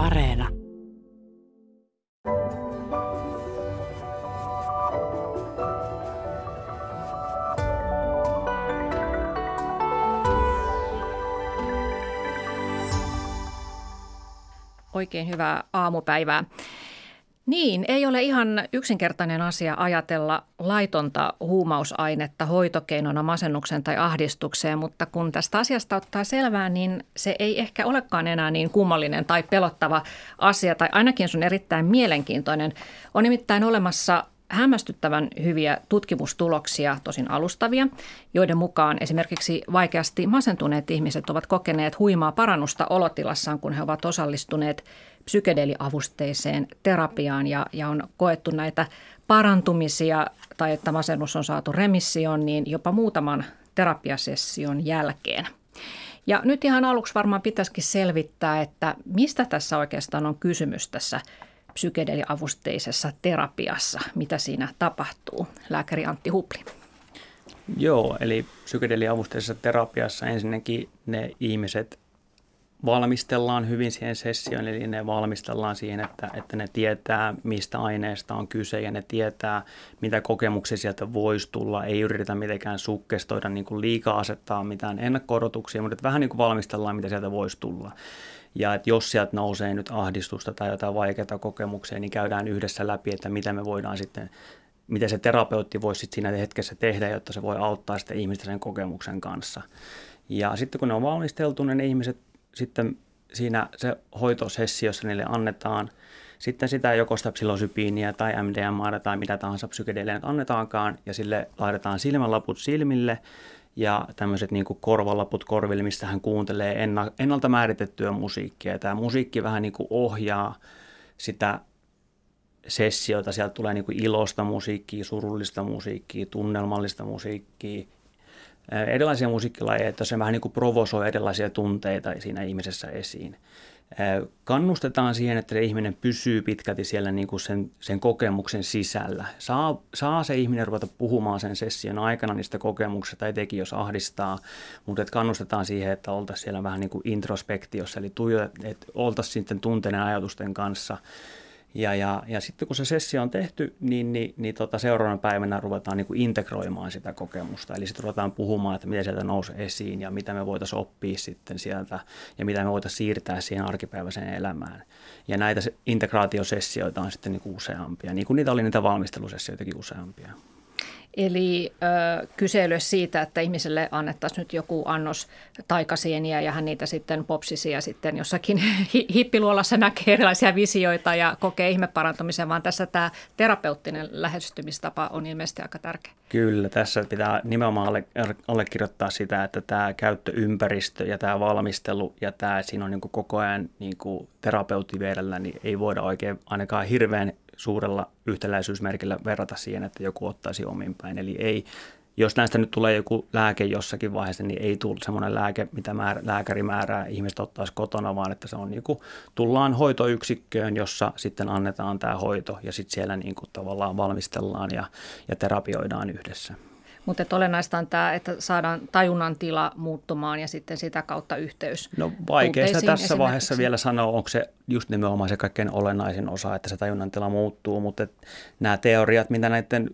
Areena. Oikein hyvää aamupäivää. Niin, ei ole ihan yksinkertainen asia ajatella laitonta huumausainetta hoitokeinona masennuksen tai ahdistukseen, mutta kun tästä asiasta ottaa selvää, niin se ei ehkä olekaan enää niin kummallinen tai pelottava asia, tai ainakin se on erittäin mielenkiintoinen. On nimittäin olemassa hämmästyttävän hyviä tutkimustuloksia, tosin alustavia, joiden mukaan esimerkiksi vaikeasti masentuneet ihmiset ovat kokeneet huimaa parannusta olotilassaan, kun he ovat osallistuneet psykedeliavusteiseen terapiaan ja, ja on koettu näitä parantumisia tai että masennus on saatu remissioon, niin jopa muutaman terapiasession jälkeen. Ja nyt ihan aluksi varmaan pitäisikin selvittää, että mistä tässä oikeastaan on kysymys tässä psykedeliavusteisessa terapiassa, mitä siinä tapahtuu. Lääkäri Antti Hupli. Joo, eli psykedeliavusteisessa terapiassa ensinnäkin ne ihmiset valmistellaan hyvin siihen sessioon, eli ne valmistellaan siihen, että, että ne tietää, mistä aineesta on kyse ja ne tietää, mitä kokemuksia sieltä voisi tulla. Ei yritetä mitenkään sukkestoida niin kuin liikaa asettaa mitään ennakko mutta että vähän niin kuin valmistellaan, mitä sieltä voisi tulla. Ja että jos sieltä nousee nyt ahdistusta tai jotain vaikeita kokemuksia, niin käydään yhdessä läpi, että mitä me voidaan sitten, miten se terapeutti voisi sitten siinä hetkessä tehdä, jotta se voi auttaa sitä ihmistä sen kokemuksen kanssa. Ja sitten kun ne on valmisteltu, niin ne ihmiset sitten siinä se hoitosessiossa niille annetaan sitten sitä joko sitä psilosypiiniä tai MDMA tai mitä tahansa psykedelia annetaankaan ja sille laitetaan silmälaput silmille ja tämmöiset niin korvalaput korville, mistä hän kuuntelee ennalta määritettyä musiikkia. Tämä musiikki vähän niin ohjaa sitä sessiota. Sieltä tulee niin ilosta musiikkia, surullista musiikkia, tunnelmallista musiikkia, erilaisia musiikkilajeja, että se vähän niin kuin provosoi erilaisia tunteita siinä ihmisessä esiin. Kannustetaan siihen, että se ihminen pysyy pitkälti siellä niin kuin sen, sen kokemuksen sisällä. Saa, saa se ihminen ruveta puhumaan sen session aikana niistä kokemuksista, etenkin jos ahdistaa, mutta että kannustetaan siihen, että oltaisiin siellä vähän niin kuin introspektiossa, eli että oltaisiin sitten tunteiden ajatusten kanssa – ja, ja, ja sitten kun se sessio on tehty, niin, niin, niin tota seuraavana päivänä ruvetaan niin kuin integroimaan sitä kokemusta. Eli sitten ruvetaan puhumaan, että miten sieltä nousee esiin ja mitä me voitaisiin oppia sitten sieltä ja mitä me voitaisiin siirtää siihen arkipäiväiseen elämään. Ja näitä integraatiosessioita on sitten niin kuin useampia, niin kuin niitä oli niitä valmistelusessioitakin useampia. Eli ö, kysely siitä, että ihmiselle annettaisiin nyt joku annos taikasieniä ja hän niitä sitten popsisi ja sitten jossakin hippiluolassa näkee erilaisia visioita ja kokee ihmeparantumisen, vaan tässä tämä terapeuttinen lähestymistapa on ilmeisesti aika tärkeä. Kyllä, tässä pitää nimenomaan alle, allekirjoittaa sitä, että tämä käyttöympäristö ja tämä valmistelu ja tämä siinä on niin koko ajan niin terapeutti vierellä, niin ei voida oikein ainakaan hirveän suurella yhtäläisyysmerkillä verrata siihen, että joku ottaisi omin päin. Eli ei, jos näistä nyt tulee joku lääke jossakin vaiheessa, niin ei tule semmoinen lääke, mitä määr, lääkäri määrää ihmiset ottaisi kotona, vaan että se on niin kuin, tullaan hoitoyksikköön, jossa sitten annetaan tämä hoito ja sitten siellä niin kuin tavallaan valmistellaan ja, ja terapioidaan yhdessä. Mutta olennaista on tämä, että saadaan tajunnan tila muuttumaan ja sitten sitä kautta yhteys. No vaikea tässä vaiheessa vielä sanoa, onko se just nimenomaan se kaikkein olennaisin osa, että se tajunnan tila muuttuu, mutta nämä teoriat, mitä näiden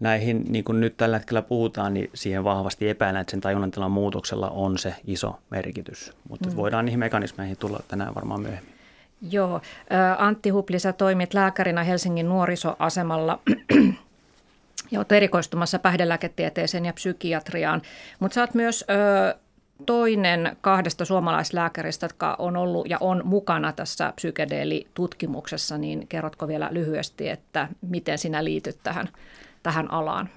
näihin, niin kuin nyt tällä hetkellä puhutaan, niin siihen vahvasti epäillään, että sen tajunnantilan muutoksella on se iso merkitys. Mutta mm. voidaan niihin mekanismeihin tulla tänään varmaan myöhemmin. Joo. Antti Hupli, sä toimit lääkärinä Helsingin nuorisoasemalla ja olet erikoistumassa päihdelääketieteeseen ja psykiatriaan. Mutta oot myös ö, toinen kahdesta suomalaislääkäristä, jotka on ollut ja on mukana tässä psykedeelitutkimuksessa, niin kerrotko vielä lyhyesti, että miten sinä liityt tähän, tähän alaan?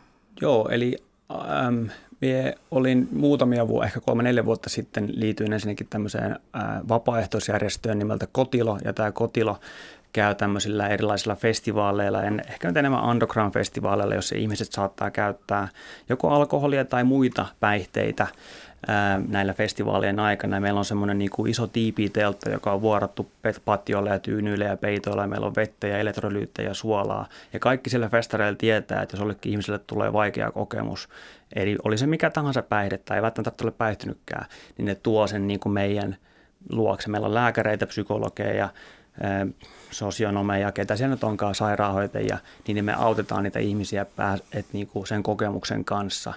Joo, eli ähm, minä olin muutamia vuotta, ehkä kolme neljä vuotta sitten liityin ensinnäkin tämmöiseen vapaaehtoisjärjestöön nimeltä Kotilo, ja tämä Kotilo käy tämmöisillä erilaisilla festivaaleilla, en, ehkä nyt enemmän underground-festivaaleilla, jossa ihmiset saattaa käyttää joko alkoholia tai muita päihteitä ää, näillä festivaalien aikana. Meillä on semmoinen niin kuin iso tiipiteltta, joka on vuorattu patioilla ja tyynyillä ja peitoilla meillä on vettä ja elektrolyyttejä ja suolaa. Ja kaikki sillä festareilla tietää, että jos jollekin ihmiselle tulee vaikea kokemus, eli oli se mikä tahansa päihde tai ei välttämättä ole päihtynytkään, niin ne tuo sen niin kuin meidän – luokse. Meillä on lääkäreitä, psykologeja, sosionomeja, ketä siellä nyt onkaan, sairaanhoitajia, niin me autetaan niitä ihmisiä et niinku sen kokemuksen kanssa,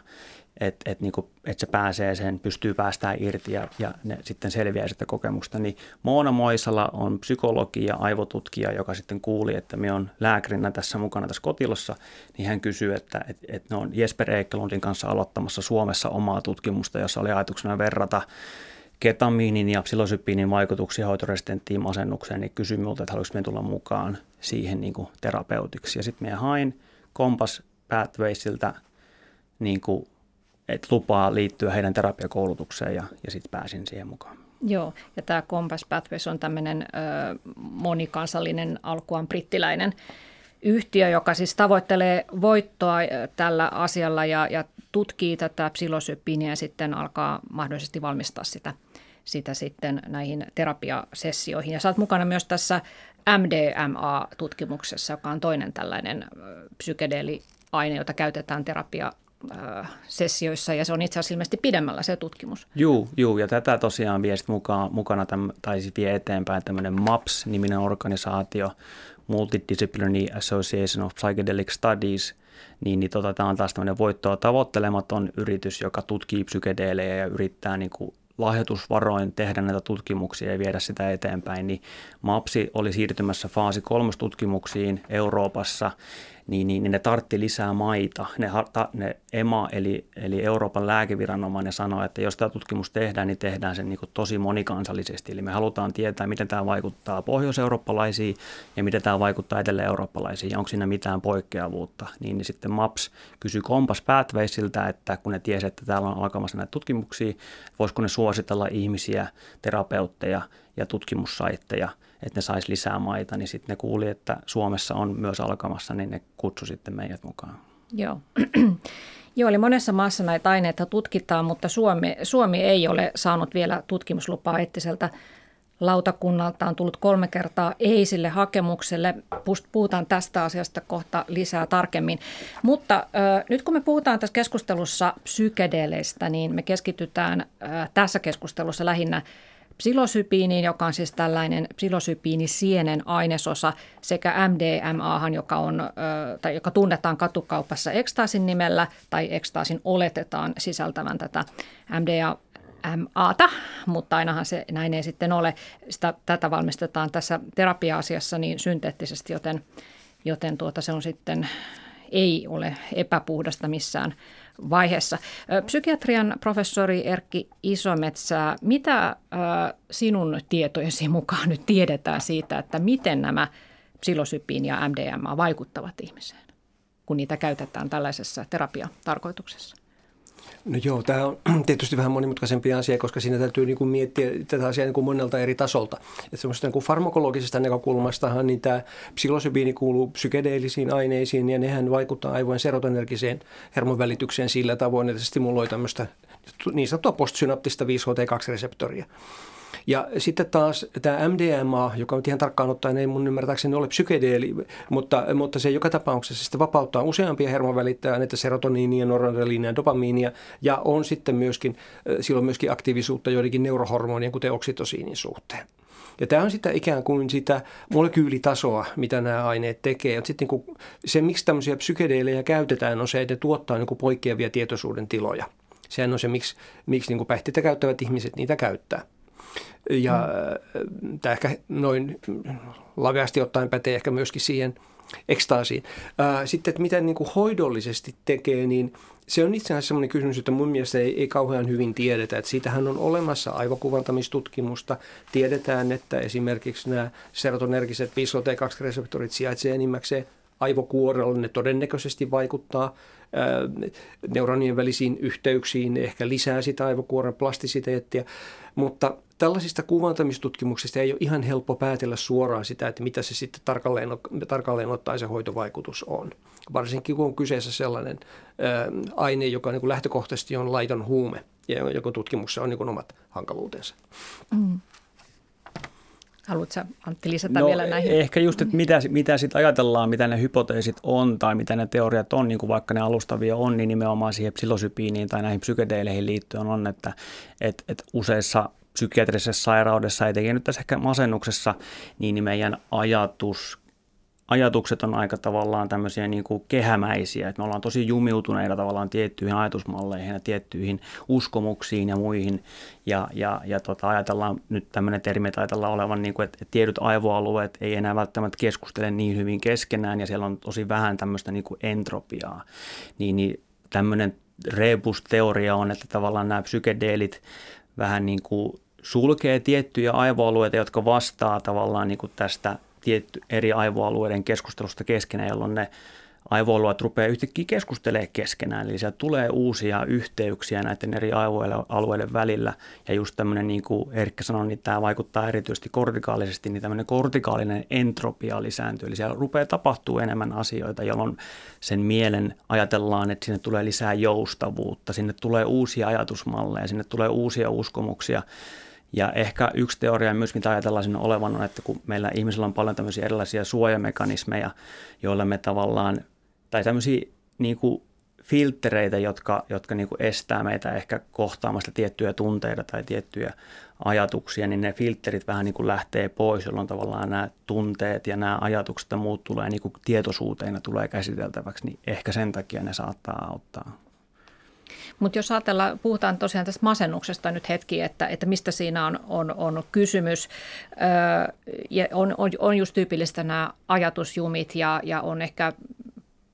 että et niinku, et se pääsee sen, pystyy päästään irti ja, ja ne sitten selviää sitä kokemusta. Niin Moona Moisala on psykologi ja aivotutkija, joka sitten kuuli, että me on lääkärinä tässä mukana tässä kotilossa, niin hän kysyy, että et, et ne on Jesper Eikkelundin kanssa aloittamassa Suomessa omaa tutkimusta, jossa oli ajatuksena verrata ketamiinin ja psilosypiinin vaikutuksia hoitoresistenttiin masennukseen, niin kysyi minulta, että haluaisi tulla mukaan siihen niin kuin terapeutiksi. Ja sitten minä hain Kompas Pathwaysiltä niin kuin, että lupaa liittyä heidän terapiakoulutukseen ja, ja sitten pääsin siihen mukaan. Joo, ja tämä Compass Pathways on tämmöinen monikansallinen alkuaan brittiläinen yhtiö, joka siis tavoittelee voittoa tällä asialla ja, ja tutkii tätä psilosypiiniä ja sitten alkaa mahdollisesti valmistaa sitä – sitä sitten näihin terapiasessioihin. Ja sä oot mukana myös tässä MDMA-tutkimuksessa, joka on toinen tällainen psykedeeliaine, jota käytetään terapia sessioissa ja se on itse asiassa ilmeisesti pidemmällä se tutkimus. Juu, juu ja tätä tosiaan vie mukaan, mukana täm, tai vie eteenpäin tämmöinen MAPS-niminen organisaatio, Multidisciplinary Association of Psychedelic Studies, niin, niin tota, tämä on taas tämmöinen voittoa tavoittelematon yritys, joka tutkii psykedeelejä ja yrittää niin kuin lahjoitusvaroin tehdä näitä tutkimuksia ja viedä sitä eteenpäin, niin MAPSI oli siirtymässä faasi kolmostutkimuksiin Euroopassa niin, niin, niin ne tartti lisää maita. Ne, ne EMA eli, eli Euroopan lääkeviranomainen sanoi, että jos tämä tutkimus tehdään, niin tehdään sen niin tosi monikansallisesti. Eli me halutaan tietää, miten tämä vaikuttaa pohjoiseurooppalaisiin ja miten tämä vaikuttaa etelä-eurooppalaisiin ja onko siinä mitään poikkeavuutta. Niin, niin sitten MAPS kysyi Kompas Pathwaysiltä, että kun ne tiesi, että täällä on alkamassa näitä tutkimuksia, voisiko ne suositella ihmisiä, terapeutteja ja tutkimussaitteja – että ne saisi lisää maita, niin sitten ne kuuli, että Suomessa on myös alkamassa, niin ne kutsu sitten meidät mukaan. Joo. Joo, eli monessa maassa näitä aineita tutkitaan, mutta Suomi, Suomi ei ole saanut vielä tutkimuslupaa eettiseltä lautakunnalta. On tullut kolme kertaa ei sille hakemukselle. Puhutaan tästä asiasta kohta lisää tarkemmin. Mutta äh, nyt kun me puhutaan tässä keskustelussa psykedeleistä, niin me keskitytään äh, tässä keskustelussa lähinnä psilosypiiniin, joka on siis tällainen psilosypiinisienen ainesosa, sekä MDMA, joka, on, tai joka tunnetaan katukaupassa ekstaasin nimellä, tai ekstaasin oletetaan sisältävän tätä MDA, MAta, mutta ainahan se näin ei sitten ole. Sitä, tätä valmistetaan tässä terapia-asiassa niin synteettisesti, joten, joten tuota, se on sitten ei ole epäpuhdasta missään vaiheessa. Psykiatrian professori Erkki Isometsä, mitä sinun tietojesi mukaan nyt tiedetään siitä, että miten nämä psilosypiin ja MDMA vaikuttavat ihmiseen, kun niitä käytetään tällaisessa terapiatarkoituksessa? No joo, tämä on tietysti vähän monimutkaisempi asia, koska siinä täytyy niin kuin miettiä tätä asiaa niin kuin monelta eri tasolta. Että semmoista niin kuin farmakologisesta näkökulmastahan niin tämä psilosybiini kuuluu psykedeellisiin aineisiin ja nehän vaikuttaa aivojen serotonergiseen hermovälitykseen sillä tavoin, että se stimuloi tämmöistä niin sanottua postsynaptista 5HT2-reseptoria. Ja sitten taas tämä MDMA, joka on ihan tarkkaan ottaen ei mun ymmärtääkseni ole psykedeeli, mutta, mutta se joka tapauksessa sitten vapauttaa useampia hermovälittäjäaineita, serotoniinia, noradrenaliinia, dopamiinia ja on sitten myöskin, silloin myöskin aktiivisuutta joidenkin neurohormonien, kuten oksitosiinin suhteen. Ja tämä on sitä ikään kuin sitä molekyylitasoa, mitä nämä aineet tekee. Ja sitten niin se, miksi tämmöisiä psykedeelejä käytetään, on se, että ne tuottaa niin poikkeavia tietoisuuden tiloja. Sehän on se, miksi, miksi niin päihteitä käyttävät ihmiset niitä käyttää. Ja mm. tämä ehkä noin laveasti ottaen pätee ehkä myöskin siihen ekstaasiin. Sitten, että miten niin kuin hoidollisesti tekee, niin se on itse asiassa sellainen kysymys, että mun mielestä ei, ei kauhean hyvin tiedetä. Että siitähän on olemassa aivokuvantamistutkimusta. Tiedetään, että esimerkiksi nämä serotonergiset 5HT2-reseptorit sijaitsevat enimmäkseen aivokuorella. Ne todennäköisesti vaikuttaa neuronien välisiin yhteyksiin, ehkä lisää sitä aivokuoren plastisiteettia, mutta tällaisista kuvantamistutkimuksista ei ole ihan helppo päätellä suoraan sitä, että mitä se sitten tarkalleen, tarkalleen ottaen se hoitovaikutus on. Varsinkin kun on kyseessä sellainen ää, aine, joka niin kuin lähtökohtaisesti on laiton huume ja joku tutkimuksessa on niin kuin omat hankaluutensa. Mm. Haluatko Antti lisätä no, vielä näihin? Ehkä just, että mitä, mitä sitten ajatellaan, mitä ne hypoteesit on tai mitä ne teoriat on, niin kuin vaikka ne alustavia on, niin nimenomaan siihen psilosypiiniin tai näihin psykedeeleihin liittyen on, että et, et useissa psykiatrisessa sairaudessa, etenkin nyt tässä ehkä masennuksessa, niin meidän ajatus ajatukset on aika tavallaan tämmöisiä niin kuin kehämäisiä, että me ollaan tosi jumiutuneita tavallaan tiettyihin ajatusmalleihin ja tiettyihin uskomuksiin ja muihin. Ja, ja, ja tota, ajatellaan nyt tämmöinen termi, että ajatellaan olevan, niin kuin, että tietyt aivoalueet ei enää välttämättä keskustele niin hyvin keskenään ja siellä on tosi vähän tämmöistä niin kuin entropiaa. Niin, niin tämmöinen rebus-teoria on, että tavallaan nämä psykedeelit vähän niin kuin sulkee tiettyjä aivoalueita, jotka vastaa tavallaan niin kuin tästä tietty eri aivoalueiden keskustelusta keskenään, jolloin ne aivoalueet rupeaa yhtäkkiä keskustelemaan keskenään. Eli sieltä tulee uusia yhteyksiä näiden eri aivoalueiden välillä. Ja just tämmöinen, niin kuin Erkkä sanoi, niin tämä vaikuttaa erityisesti kortikaalisesti, niin tämmöinen kortikaalinen entropia lisääntyy. Eli siellä rupeaa tapahtuu enemmän asioita, jolloin sen mielen ajatellaan, että sinne tulee lisää joustavuutta, sinne tulee uusia ajatusmalleja, sinne tulee uusia uskomuksia. Ja ehkä yksi teoria myös, mitä ajatellaan sinne olevan, on, että kun meillä ihmisillä on paljon tämmöisiä erilaisia suojamekanismeja, joilla me tavallaan, tai tämmöisiä niin kuin filtreitä, jotka, jotka niin kuin estää meitä ehkä kohtaamasta tiettyjä tunteita tai tiettyjä ajatuksia, niin ne filterit vähän niin kuin lähtee pois, jolloin tavallaan nämä tunteet ja nämä ajatukset ja muut tulee niin kuin tietoisuuteina tulee käsiteltäväksi, niin ehkä sen takia ne saattaa auttaa. Mutta jos ajatellaan, puhutaan tosiaan tästä masennuksesta nyt hetki, että, että mistä siinä on, on, on kysymys. Öö, ja on, on, on just tyypillistä nämä ajatusjumit ja, ja on ehkä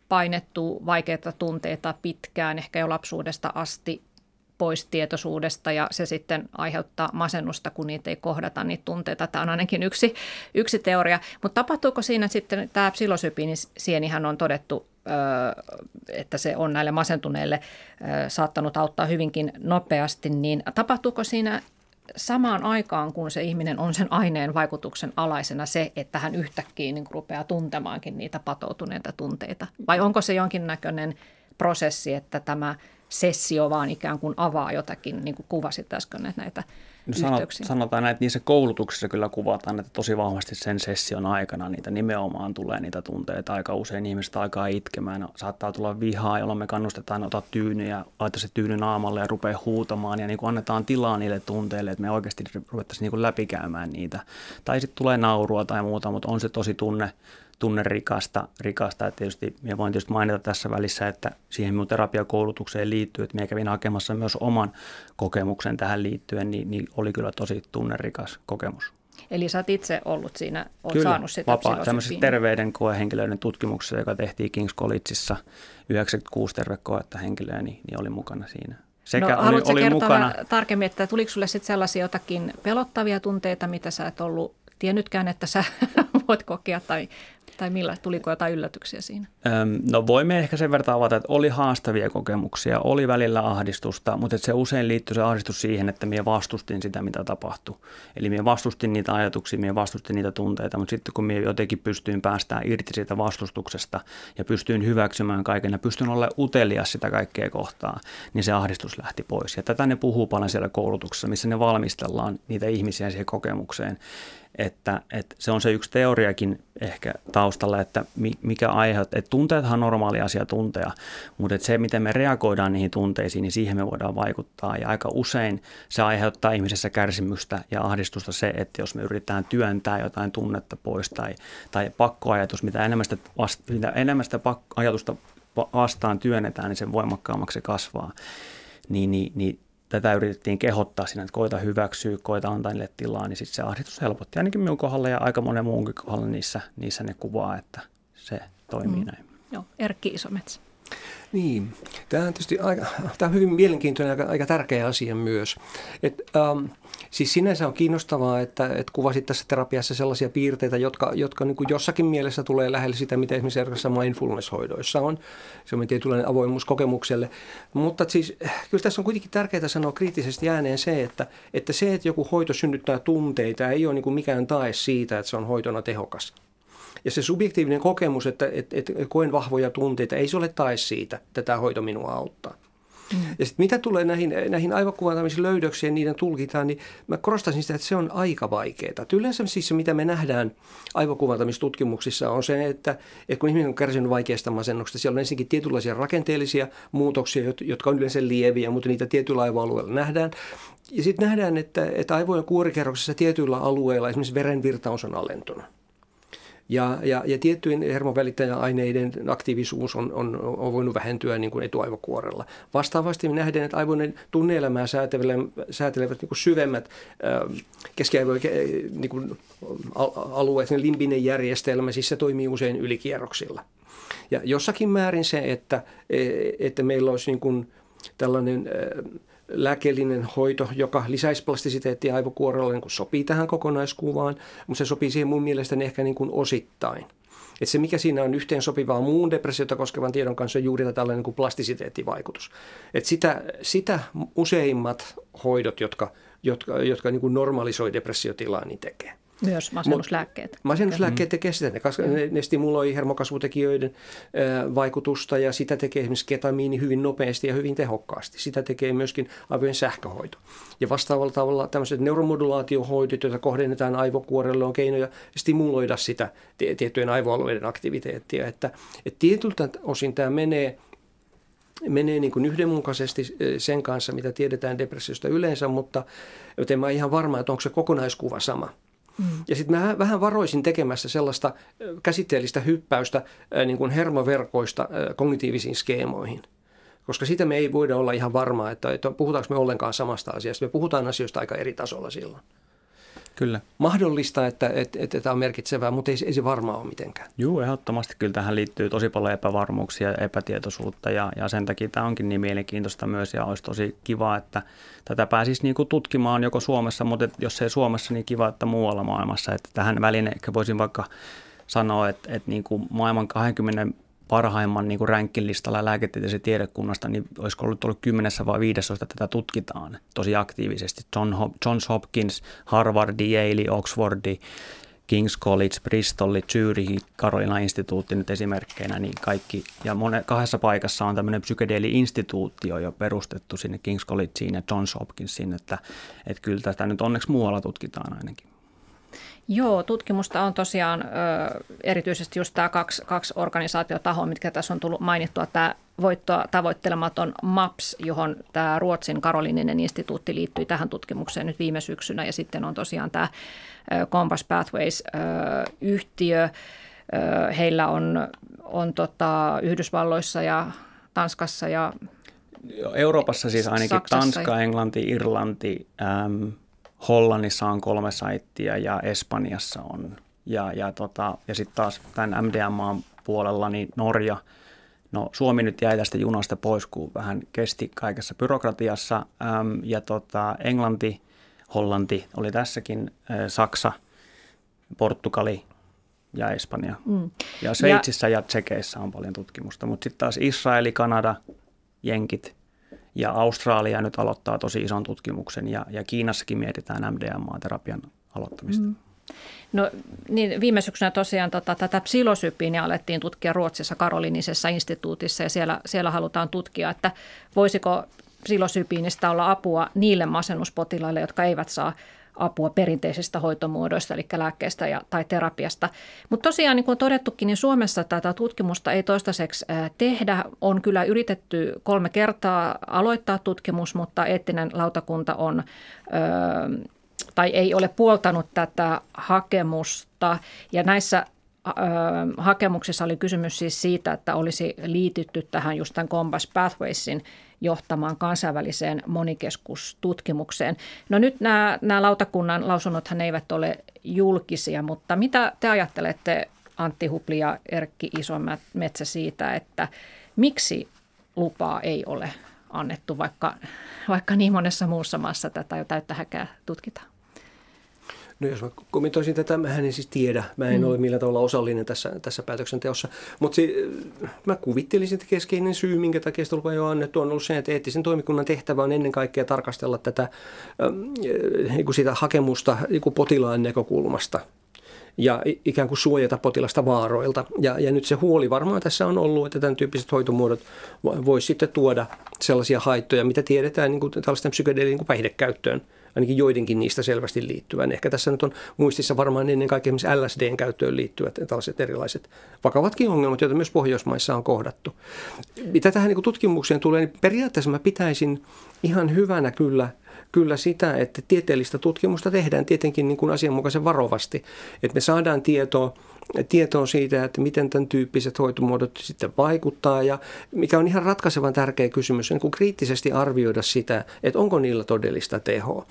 painettu vaikeita tunteita pitkään, ehkä jo lapsuudesta asti pois tietoisuudesta ja se sitten aiheuttaa masennusta, kun niitä ei kohdata niitä tunteita. Tämä on ainakin yksi, yksi teoria. Mutta tapahtuuko siinä sitten, tämä psilosybiinisienihän on todettu että se on näille masentuneille saattanut auttaa hyvinkin nopeasti, niin tapahtuuko siinä samaan aikaan, kun se ihminen on sen aineen vaikutuksen alaisena se, että hän yhtäkkiä niin rupeaa tuntemaankin niitä patoutuneita tunteita? Vai onko se jonkinnäköinen prosessi, että tämä sessio vaan ikään kuin avaa jotakin, niin kuin kuvasit äsken näitä No sanot, sanotaan näin, että niissä koulutuksissa kyllä kuvataan, että tosi vahvasti sen session aikana niitä nimenomaan tulee niitä tunteita. Aika usein ihmiset alkaa itkemään, saattaa tulla vihaa, jolloin me kannustetaan ottaa tyyny ja laittaa se tyyny naamalle ja rupeaa huutamaan ja niin kuin annetaan tilaa niille tunteille, että me oikeasti ruvettaisiin niin kuin läpikäymään niitä. Tai sitten tulee naurua tai muuta, mutta on se tosi tunne, tunnerikasta. Rikasta. Että tietysti, minä voin tietysti mainita tässä välissä, että siihen minun terapiakoulutukseen liittyy, että minä kävin hakemassa myös oman kokemuksen tähän liittyen, niin, niin oli kyllä tosi tunnerikas kokemus. Eli sä oot itse ollut siinä, oot Kyllä, saanut sitä vapaa, tämmöisessä terveydenkoehenkilöiden tutkimuksessa, joka tehtiin King's Collegeissa 96 tervekoetta henkilöä, niin, niin oli mukana siinä. Sekä no, oli, oli mukana. tarkemmin, että tuliko sulle sitten sellaisia jotakin pelottavia tunteita, mitä sä et ollut tiennytkään, että sä voit kokea tai tai millä, tuliko jotain yllätyksiä siinä? No voimme ehkä sen verran avata, että oli haastavia kokemuksia, oli välillä ahdistusta, mutta se usein liittyy se ahdistus siihen, että minä vastustin sitä, mitä tapahtui. Eli minä vastustin niitä ajatuksia, minä vastustin niitä tunteita, mutta sitten kun minä jotenkin pystyin päästään irti siitä vastustuksesta ja pystyin hyväksymään kaiken ja pystyn olla utelias sitä kaikkea kohtaa, niin se ahdistus lähti pois. Ja tätä ne puhuu paljon siellä koulutuksessa, missä ne valmistellaan niitä ihmisiä siihen kokemukseen että, että se on se yksi teoriakin ehkä taustalla, että mikä aiheuttaa, että tunteethan on normaali asia tuntea, mutta että se, miten me reagoidaan niihin tunteisiin, niin siihen me voidaan vaikuttaa. Ja aika usein se aiheuttaa ihmisessä kärsimystä ja ahdistusta se, että jos me yritetään työntää jotain tunnetta pois tai, tai pakkoajatus, mitä enemmän sitä, vasta, mitä enemmän sitä pakko, ajatusta vastaan työnnetään, niin sen voimakkaammaksi se kasvaa. Niin, niin, niin tätä yritettiin kehottaa siinä, että koita hyväksyä, koita antaa niille tilaa, niin sitten se ahdistus helpotti ainakin minun kohdalla ja aika monen muunkin kohdalla niissä, niissä ne kuvaa, että se toimii mm. näin. Joo, Erkki Isometsä. Niin, tämä on tietysti aika, tämä on hyvin mielenkiintoinen ja aika, aika tärkeä asia myös. Et, ähm, siis sinänsä on kiinnostavaa, että, että kuvasit tässä terapiassa sellaisia piirteitä, jotka, jotka niin kuin jossakin mielessä tulee lähelle sitä, mitä esimerkiksi erilaisissa mindfulness-hoidoissa on. Se on tietynlainen avoimuus kokemukselle. Mutta siis kyllä tässä on kuitenkin tärkeää sanoa kriittisesti ääneen se, että, että se, että joku hoito synnyttää tunteita, ei ole niin kuin mikään tae siitä, että se on hoitona tehokas. Ja se subjektiivinen kokemus, että, että, että koen vahvoja tunteita, ei se ole tae siitä, että tämä hoito minua auttaa. Mm. Ja sitten mitä tulee näihin, näihin aivokuvantamisen löydöksiin ja niiden tulkitaan, niin mä korostaisin sitä, että se on aika vaikeaa. Yleensä siis se, mitä me nähdään aivokuvantamistutkimuksissa on se, että, että kun ihminen on kärsinyt vaikeasta masennuksesta, siellä on ensinnäkin tietynlaisia rakenteellisia muutoksia, jotka on yleensä lieviä, mutta niitä tietyillä aivoalueilla nähdään. Ja sitten nähdään, että, että aivojen kuorikerroksessa tietyillä alueilla esimerkiksi verenvirtaus on alentunut. Ja, ja, ja tiettyjen hermovälittäjäaineiden aktiivisuus on, on, on voinut vähentyä niin kuin etuaivokuorella. Vastaavasti me nähdään, että aivojen tunneelämää säätelevät, säätelevät niin kuin syvemmät keskiaivojen niin alueet, niin limbinen järjestelmä, siis se toimii usein ylikierroksilla. Ja jossakin määrin se, että, e, että meillä olisi niin kuin tällainen lääkeellinen hoito, joka lisäisi plastisiteettia aivokuorella, niin kuin sopii tähän kokonaiskuvaan, mutta se sopii siihen mun mielestäni ehkä niin kuin osittain. Et se, mikä siinä on yhteen sopivaa muun depressiota koskevan tiedon kanssa, on juuri tällainen niin kuin plastisiteettivaikutus. Et sitä, sitä useimmat hoidot, jotka, jotka, jotka niin kuin normalisoi depressiotilaa, niin tekee. Myös masennuslääkkeet. Masennuslääkkeet tekee sitä. Ne, ne, ne stimuloi hermokasvutekijöiden ä, vaikutusta ja sitä tekee esimerkiksi ketamiini hyvin nopeasti ja hyvin tehokkaasti. Sitä tekee myöskin aivojen sähköhoito. Ja vastaavalla tavalla tämmöiset neuromodulaatiohoidot, joita kohdennetaan aivokuorelle, on keinoja stimuloida sitä tiettyjen aivoalueiden aktiviteettia. Että, että tietyltä osin tämä menee menee niin kuin yhdenmukaisesti sen kanssa, mitä tiedetään depressiosta yleensä, mutta joten mä ihan varma, että onko se kokonaiskuva sama. Ja sitten mä vähän varoisin tekemässä sellaista käsitteellistä hyppäystä niin kuin hermoverkoista kognitiivisiin skeemoihin. Koska sitä me ei voida olla ihan varmaa, että, että puhutaanko me ollenkaan samasta asiasta. Me puhutaan asioista aika eri tasolla silloin. Kyllä. Mahdollista, että, että, että tämä on merkitsevää, mutta ei, ei se varmaan ole mitenkään. Joo, ehdottomasti kyllä tähän liittyy tosi paljon epävarmuuksia ja epätietoisuutta ja, ja sen takia tämä onkin niin mielenkiintoista myös ja olisi tosi kiva, että tätä pääsisi niin kuin tutkimaan joko Suomessa, mutta jos ei Suomessa, niin kiva, että muualla maailmassa. Että tähän väliin ehkä voisin vaikka sanoa, että, että niin kuin maailman 20 parhaimman niin ränkkilistalla lääketieteellisen tiedekunnasta, niin olisiko ollut, ollut kymmenessä vai viidesosta tätä tutkitaan tosi aktiivisesti. John, Johns Hopkins, Harvard, Yale, Oxford, King's College, Bristol, Zürich, Karolina instituutti nyt esimerkkeinä, niin kaikki. Ja mone, kahdessa paikassa on tämmöinen psykedeeli-instituutio jo perustettu sinne King's Collegeen ja Johns Hopkinsiin, että, että kyllä tätä nyt onneksi muualla tutkitaan ainakin. Joo, tutkimusta on tosiaan ö, erityisesti just tämä kaksi, kaksi organisaatiotahoa, mitkä tässä on tullut mainittua. Tämä voittoa tavoittelematon MAPS, johon tämä Ruotsin Karolininen instituutti liittyi tähän tutkimukseen nyt viime syksynä. Ja sitten on tosiaan tämä Compass Pathways-yhtiö. Heillä on, on tota Yhdysvalloissa ja Tanskassa ja Euroopassa siis ainakin Saksassa. Tanska, Englanti, Irlanti, äm, Hollannissa on kolme saittia ja Espanjassa on. Ja, ja, tota, ja sitten taas tämän MDMA puolella niin Norja, no Suomi nyt jäi tästä junasta pois, kun vähän kesti kaikessa byrokratiassa. Äm, ja tota, Englanti, Hollanti oli tässäkin, ä, Saksa, Portugali ja Espanja. Mm. Ja Sveitsissä ja, ja Tsekeissä on paljon tutkimusta, mutta sitten taas Israeli, Kanada, Jenkit – ja Australia nyt aloittaa tosi ison tutkimuksen ja, ja Kiinassakin mietitään MDMA-terapian aloittamista. Mm. No niin, viime syksynä tosiaan tota, tätä psilosypiiniä alettiin tutkia Ruotsissa Karolinisessa instituutissa ja siellä, siellä halutaan tutkia, että voisiko psilosypiinistä olla apua niille masennuspotilaille, jotka eivät saa apua perinteisistä hoitomuodoista, eli lääkkeestä ja, tai terapiasta. Mutta tosiaan, niin kuin on todettukin, niin Suomessa tätä tutkimusta ei toistaiseksi tehdä. On kyllä yritetty kolme kertaa aloittaa tutkimus, mutta eettinen lautakunta on... Ö, tai ei ole puoltanut tätä hakemusta. Ja näissä hakemuksissa oli kysymys siis siitä, että olisi liitytty tähän just tämän Compass Pathwaysin johtamaan kansainväliseen monikeskustutkimukseen. No nyt nämä, nämä lautakunnan lausunnothan eivät ole julkisia, mutta mitä te ajattelette Antti Hupli ja Erkki Isometsä siitä, että miksi lupaa ei ole annettu, vaikka, vaikka niin monessa muussa maassa tätä jo täyttä häkää tutkitaan? No jos mä kommentoisin tätä, mä en siis tiedä. Mä en mm. ole millään tavalla osallinen tässä, tässä päätöksenteossa. Mutta mä kuvittelisin, että keskeinen syy, minkä takia sitä ei ole annettu, on ollut se, että eettisen toimikunnan tehtävä on ennen kaikkea tarkastella tätä äh, sitä hakemusta niin potilaan näkökulmasta – ja ikään kuin suojata potilasta vaaroilta. Ja, ja nyt se huoli varmaan tässä on ollut, että tämän tyyppiset hoitomuodot voisi sitten tuoda sellaisia haittoja, mitä tiedetään niin kuin tällaisten psykedeelien niin päihdekäyttöön ainakin joidenkin niistä selvästi liittyvän. Ehkä tässä nyt on muistissa varmaan ennen kaikkea esimerkiksi LSDn käyttöön liittyvät tällaiset erilaiset vakavatkin ongelmat, joita myös Pohjoismaissa on kohdattu. Mitä tähän niin tutkimukseen tulee, niin periaatteessa mä pitäisin ihan hyvänä kyllä kyllä sitä, että tieteellistä tutkimusta tehdään tietenkin niin kuin asianmukaisen varovasti. Että me saadaan tietoa tietoa siitä, että miten tämän tyyppiset hoitomuodot sitten vaikuttaa ja mikä on ihan ratkaisevan tärkeä kysymys, niin kuin kriittisesti arvioida sitä, että onko niillä todellista tehoa.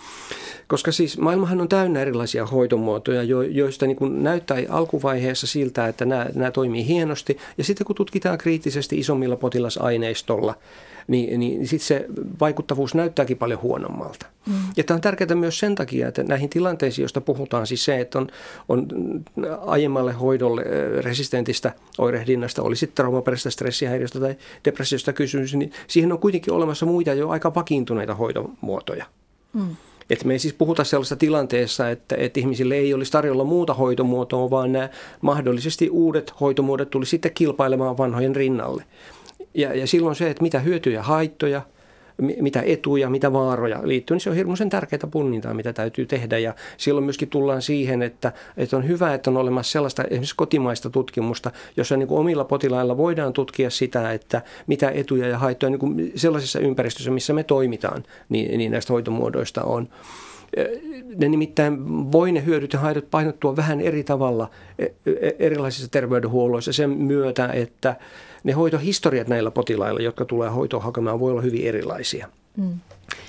Koska siis maailmahan on täynnä erilaisia hoitomuotoja, joista niin kuin näyttää alkuvaiheessa siltä, että nämä, nämä toimii hienosti ja sitten kun tutkitaan kriittisesti isommilla potilasaineistolla, niin, niin sitten se vaikuttavuus näyttääkin paljon huonommalta. Mm. Ja tämä on tärkeää myös sen takia, että näihin tilanteisiin, joista puhutaan, siis se, että on, on aiemmalle hoidolle resistentistä oirehdinnasta, oli sitten traumaperäisestä stressihäiriöstä tai depressiosta kysymys, niin siihen on kuitenkin olemassa muita jo aika vakiintuneita hoitomuotoja. Mm. Että me ei siis puhuta sellaisessa tilanteessa, että, että ihmisille ei olisi tarjolla muuta hoitomuotoa, vaan nämä mahdollisesti uudet hoitomuodot tuli sitten kilpailemaan vanhojen rinnalle. Ja, ja silloin se, että mitä hyötyjä, haittoja, mitä etuja, mitä vaaroja liittyy, niin se on hirmuisen tärkeää punnintaa, mitä täytyy tehdä. Ja silloin myöskin tullaan siihen, että, että on hyvä, että on olemassa sellaista esimerkiksi kotimaista tutkimusta, jossa niin kuin omilla potilailla voidaan tutkia sitä, että mitä etuja ja haittoja niin kuin sellaisessa ympäristössä, missä me toimitaan, niin, niin näistä hoitomuodoista on ne nimittäin voi ne hyödyt ja haitat painottua vähän eri tavalla e, e, erilaisissa terveydenhuolloissa sen myötä, että ne hoitohistoriat näillä potilailla, jotka tulee hoitoa hakemaan, voi olla hyvin erilaisia. Mm.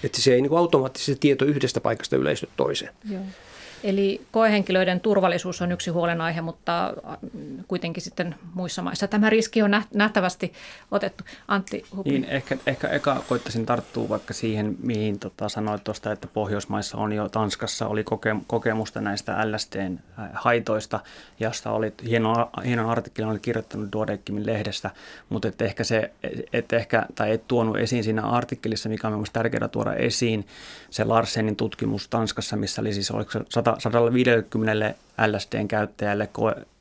Että se ei niin automaattisesti tieto yhdestä paikasta yleisty toiseen. Joo. Eli koehenkilöiden turvallisuus on yksi huolenaihe, mutta äh, kuitenkin sitten muissa maissa tämä riski on nähtävästi otettu. Antti Hupi. Niin, ehkä, ehkä eka koittaisin tarttua vaikka siihen, mihin tota sanoit tuosta, että Pohjoismaissa on jo Tanskassa oli koke, kokemusta näistä LSTn äh, haitoista, josta oli hieno, hieno artikkeli, oli kirjoittanut Duodeckimin lehdestä, mutta et ehkä se, et ehkä, tai et tuonut esiin siinä artikkelissa, mikä on mielestäni tärkeää tuoda esiin, se Larsenin tutkimus Tanskassa, missä oli siis oliko 100 150 LSDn käyttäjälle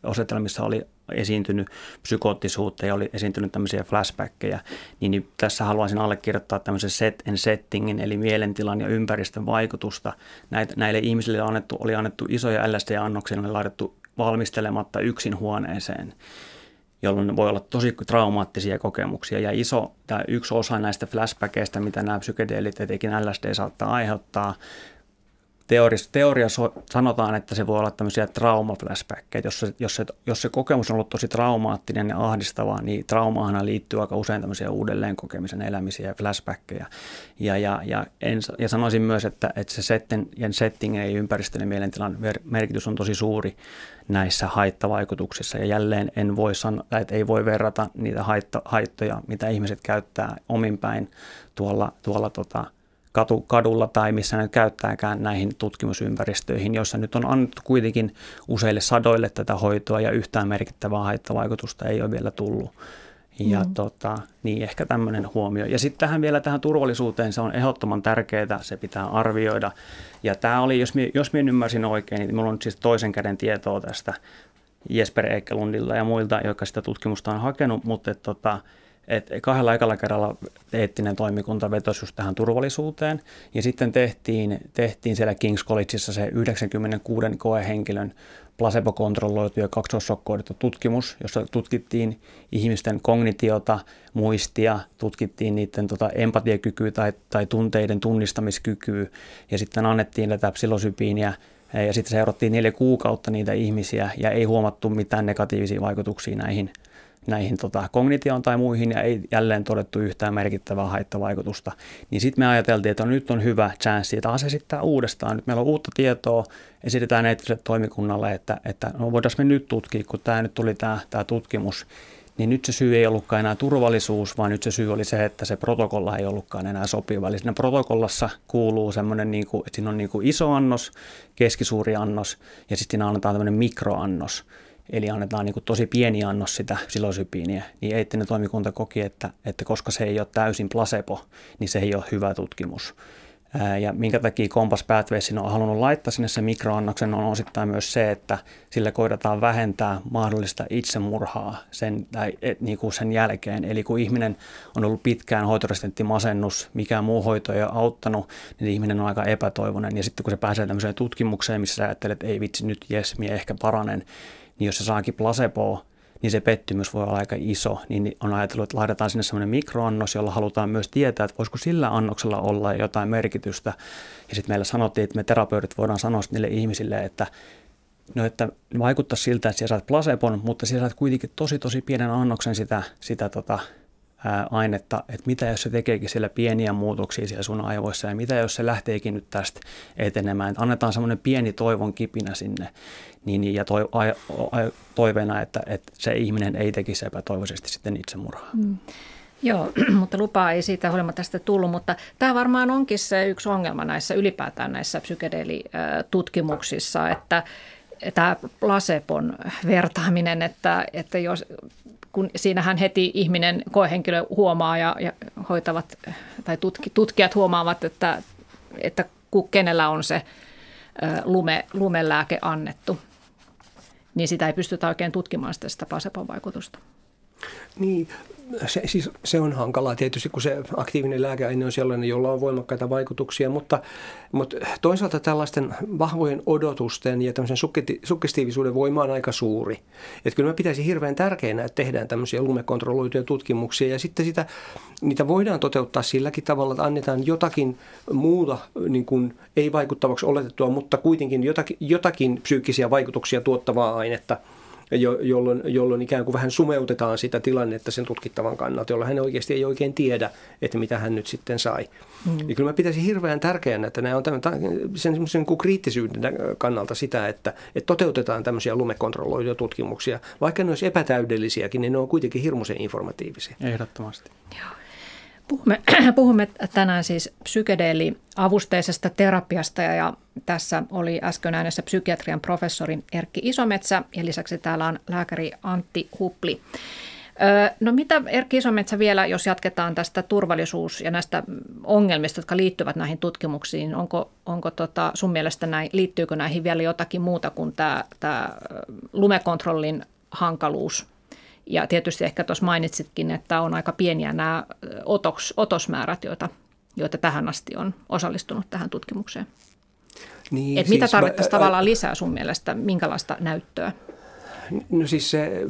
asetelmissa oli esiintynyt psykoottisuutta ja oli esiintynyt tämmöisiä flashbackkejä, niin, niin tässä haluaisin allekirjoittaa tämmöisen set and settingin, eli mielentilan ja ympäristön vaikutusta. Näitä, näille ihmisille annettu, oli annettu isoja LSD-annoksia, ne oli laitettu valmistelematta yksin huoneeseen jolloin voi olla tosi traumaattisia kokemuksia. Ja iso, tämä yksi osa näistä flashbackeista, mitä nämä psykedeelit, etenkin LSD saattaa aiheuttaa, teoriassa, teoriassa sanotaan, että se voi olla tämmöisiä traumaflashbackkejä. Jos jos, se, jos se kokemus on ollut tosi traumaattinen ja ahdistava, niin traumaahan liittyy aika usein tämmöisiä uudelleen kokemisen elämisiä ja flashbackkejä. Ja, ja, ja, en, ja sanoisin myös, että, että se setten, ja setting ei ympäristön ja mielentilan merkitys on tosi suuri näissä haittavaikutuksissa. Ja jälleen en voi sanoa, että ei voi verrata niitä haitta, haittoja, mitä ihmiset käyttää ominpäin tuolla, tuolla tota, katu, kadulla tai missä ne käyttääkään näihin tutkimusympäristöihin, joissa nyt on annettu kuitenkin useille sadoille tätä hoitoa ja yhtään merkittävää haittavaikutusta ei ole vielä tullut. Ja mm. tota, niin ehkä tämmöinen huomio. Ja sitten tähän vielä tähän turvallisuuteen, se on ehdottoman tärkeää, se pitää arvioida. Ja tämä oli, jos minä, jos minä ymmärsin oikein, niin minulla on siis toisen käden tietoa tästä Jesper Ekelundilla ja muilta, jotka sitä tutkimusta on hakenut, mutta tota, et kahdella ekalla kerralla eettinen toimikunta vetosi just tähän turvallisuuteen. Ja sitten tehtiin, tehtiin siellä King's Collegeissa se 96 koehenkilön placebo-kontrolloitu ja kaksoissokkoidettu tutkimus, jossa tutkittiin ihmisten kognitiota, muistia, tutkittiin niiden tota, empatiakykyä tai, tai tunteiden tunnistamiskykyä ja sitten annettiin tätä psilosypiiniä ja sitten seurattiin neljä kuukautta niitä ihmisiä ja ei huomattu mitään negatiivisia vaikutuksia näihin näihin tota, kognitioon tai muihin ja ei jälleen todettu yhtään merkittävää haittavaikutusta, niin sitten me ajateltiin, että nyt on hyvä chanssi taas esittää uudestaan. Nyt meillä on uutta tietoa, esitetään eettiselle toimikunnalle, että, että no voitaisiin me nyt tutkia, kun tämä nyt tuli tämä, tämä tutkimus, niin nyt se syy ei ollutkaan enää turvallisuus, vaan nyt se syy oli se, että se protokolla ei ollutkaan enää sopiva. Eli siinä protokollassa kuuluu semmoinen, niin kuin, että siinä on niin kuin iso annos, keskisuuri annos ja sitten siinä annetaan tämmöinen mikroannos eli annetaan niin kuin tosi pieni annos sitä psilosypiiniä, niin eettinen toimikunta koki, että, että koska se ei ole täysin placebo, niin se ei ole hyvä tutkimus. Ja minkä takia Kompas Pathways on halunnut laittaa sinne se mikroannoksen on osittain myös se, että sillä koitetaan vähentää mahdollista itsemurhaa sen, tai, et, niin kuin sen jälkeen. Eli kun ihminen on ollut pitkään hoitoresistentti masennus, mikään muu hoito ei ole auttanut, niin ihminen on aika epätoivoinen. Ja sitten kun se pääsee tämmöiseen tutkimukseen, missä sä ajattelet, että ei vitsi nyt jes, minä ehkä paranen, niin jos se saakin placeboa, niin se pettymys voi olla aika iso. Niin on ajatellut, että laitetaan sinne semmoinen mikroannos, jolla halutaan myös tietää, että voisiko sillä annoksella olla jotain merkitystä. Ja sitten meillä sanottiin, että me terapeutit voidaan sanoa niille ihmisille, että no, että vaikuttaa siltä, että sinä saat placebon, mutta sinä saat kuitenkin tosi tosi pienen annoksen sitä, sitä tota, ainetta, että mitä jos se tekeekin siellä pieniä muutoksia siellä sun aivoissa ja mitä jos se lähteekin nyt tästä etenemään. Että annetaan semmoinen pieni toivon kipinä sinne niin, ja toi, a, a, toiveena, että, että se ihminen ei tekisi epätoivoisesti sitten itsemurhaa. Mm. Joo, mutta lupaa ei siitä huolimatta tästä tullut, mutta tämä varmaan onkin se yksi ongelma näissä ylipäätään näissä psykedeelitutkimuksissa, että tämä placebon vertaaminen, että, että jos kun siinähän heti ihminen, koehenkilö huomaa ja, ja hoitavat tai tutki, tutkijat huomaavat, että, että kenellä on se lume, lumelääke annettu, niin sitä ei pystytä oikein tutkimaan sitä, sitä vaikutusta. Niin, se, siis se on hankalaa tietysti, kun se aktiivinen lääkeaine on sellainen, jolla on voimakkaita vaikutuksia, mutta, mutta toisaalta tällaisten vahvojen odotusten ja tämmöisen sukkestiivisuuden voima on aika suuri. Että kyllä me pitäisi hirveän tärkeänä, että tehdään tämmöisiä lumekontrolloituja tutkimuksia ja sitten sitä, niitä voidaan toteuttaa silläkin tavalla, että annetaan jotakin muuta niin kuin ei vaikuttavaksi oletettua, mutta kuitenkin jotakin, jotakin psyykkisiä vaikutuksia tuottavaa ainetta – jo, jolloin, jolloin ikään kuin vähän sumeutetaan sitä tilannetta sen tutkittavan kannalta, jolloin hän oikeasti ei oikein tiedä, että mitä hän nyt sitten sai. Mm. Ja kyllä mä pitäisin hirveän tärkeänä, että nämä on tämän, sen, sen kuin kriittisyyden kannalta sitä, että, että toteutetaan tämmöisiä lumekontrolloituja tutkimuksia. Vaikka ne olisi epätäydellisiäkin, niin ne on kuitenkin hirmuisen informatiivisia. Ehdottomasti. Joo. Puhumme, puhumme tänään siis psykedeeliavusteisesta terapiasta ja tässä oli äsken äänessä psykiatrian professori Erkki Isometsä ja lisäksi täällä on lääkäri Antti Hupli. No mitä Erkki Isometsä vielä, jos jatketaan tästä turvallisuus- ja näistä ongelmista, jotka liittyvät näihin tutkimuksiin, onko, onko tota sun mielestä näin, liittyykö näihin vielä jotakin muuta kuin tämä, tämä lumekontrollin hankaluus ja tietysti ehkä tuossa mainitsitkin, että on aika pieniä nämä otos, otosmäärät, joita, joita tähän asti on osallistunut tähän tutkimukseen. Niin, Et siis mitä tarvittaisiin mä, tavallaan lisää sun mielestä, minkälaista näyttöä? No siis se,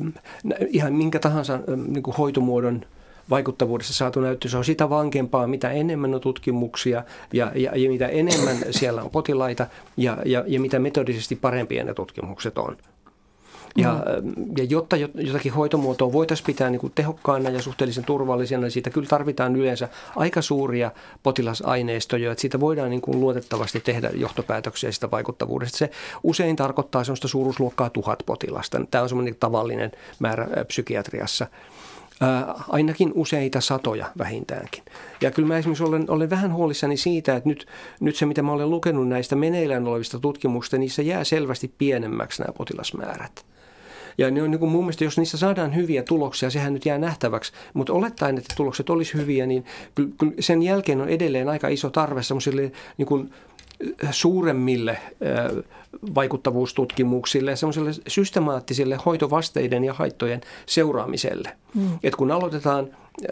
ihan minkä tahansa niin kuin hoitomuodon vaikuttavuudessa saatu näyttö, se on sitä vankempaa, mitä enemmän on tutkimuksia ja, ja, ja mitä enemmän siellä on potilaita ja, ja, ja mitä metodisesti parempia ne tutkimukset on. Ja, mm. ja jotta jotakin hoitomuotoa voitaisiin pitää niin kuin tehokkaana ja suhteellisen turvallisena, niin siitä kyllä tarvitaan yleensä aika suuria potilasaineistoja, että siitä voidaan niin kuin luotettavasti tehdä johtopäätöksiä sitä vaikuttavuudesta. Se usein tarkoittaa sellaista suuruusluokkaa tuhat potilasta. Tämä on semmoinen tavallinen määrä psykiatriassa ainakin useita satoja vähintäänkin. Ja kyllä mä esimerkiksi olen, olen vähän huolissani siitä, että nyt, nyt se mitä mä olen lukenut näistä meneillään olevista tutkimuksista, niissä jää selvästi pienemmäksi nämä potilasmäärät. Ja ne on niin kuin mun mielestä, jos niissä saadaan hyviä tuloksia, sehän nyt jää nähtäväksi. Mutta olettaen, että tulokset olisi hyviä, niin kyllä sen jälkeen on edelleen aika iso tarve semmoisille niin kuin suuremmille vaikuttavuustutkimuksille ja semmoiselle systemaattiselle hoitovasteiden ja haittojen seuraamiselle. Mm. Et kun aloitetaan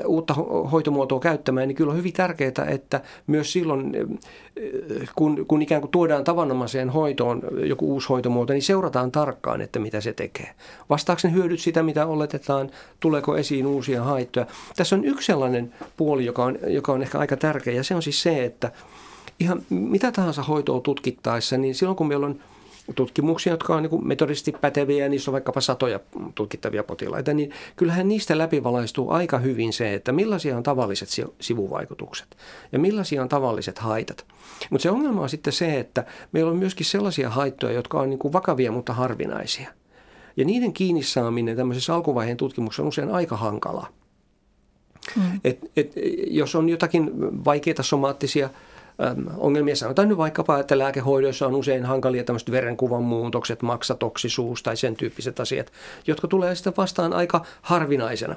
uutta hoitomuotoa käyttämään, niin kyllä on hyvin tärkeää, että myös silloin, kun, kun ikään kuin tuodaan tavanomaiseen hoitoon joku uusi hoitomuoto, niin seurataan tarkkaan, että mitä se tekee. Vastaako ne hyödyt sitä, mitä oletetaan, tuleeko esiin uusia haittoja. Tässä on yksi sellainen puoli, joka on, joka on ehkä aika tärkeä, ja se on siis se, että ihan mitä tahansa hoitoa tutkittaessa, niin silloin kun meillä on tutkimuksia, jotka on niin metodisesti päteviä ja niissä on vaikkapa satoja tutkittavia potilaita, niin kyllähän niistä läpivalaistuu aika hyvin se, että millaisia on tavalliset sivuvaikutukset ja millaisia on tavalliset haitat. Mutta se ongelma on sitten se, että meillä on myöskin sellaisia haittoja, jotka on niin vakavia, mutta harvinaisia. Ja niiden kiinni saaminen tämmöisessä alkuvaiheen tutkimuksessa on usein aika hankalaa. Mm. Et, et, jos on jotakin vaikeita somaattisia ongelmia. Sanotaan nyt vaikkapa, että lääkehoidoissa on usein hankalia tämmöiset verenkuvan muutokset, maksatoksisuus tai sen tyyppiset asiat, jotka tulee sitten vastaan aika harvinaisena.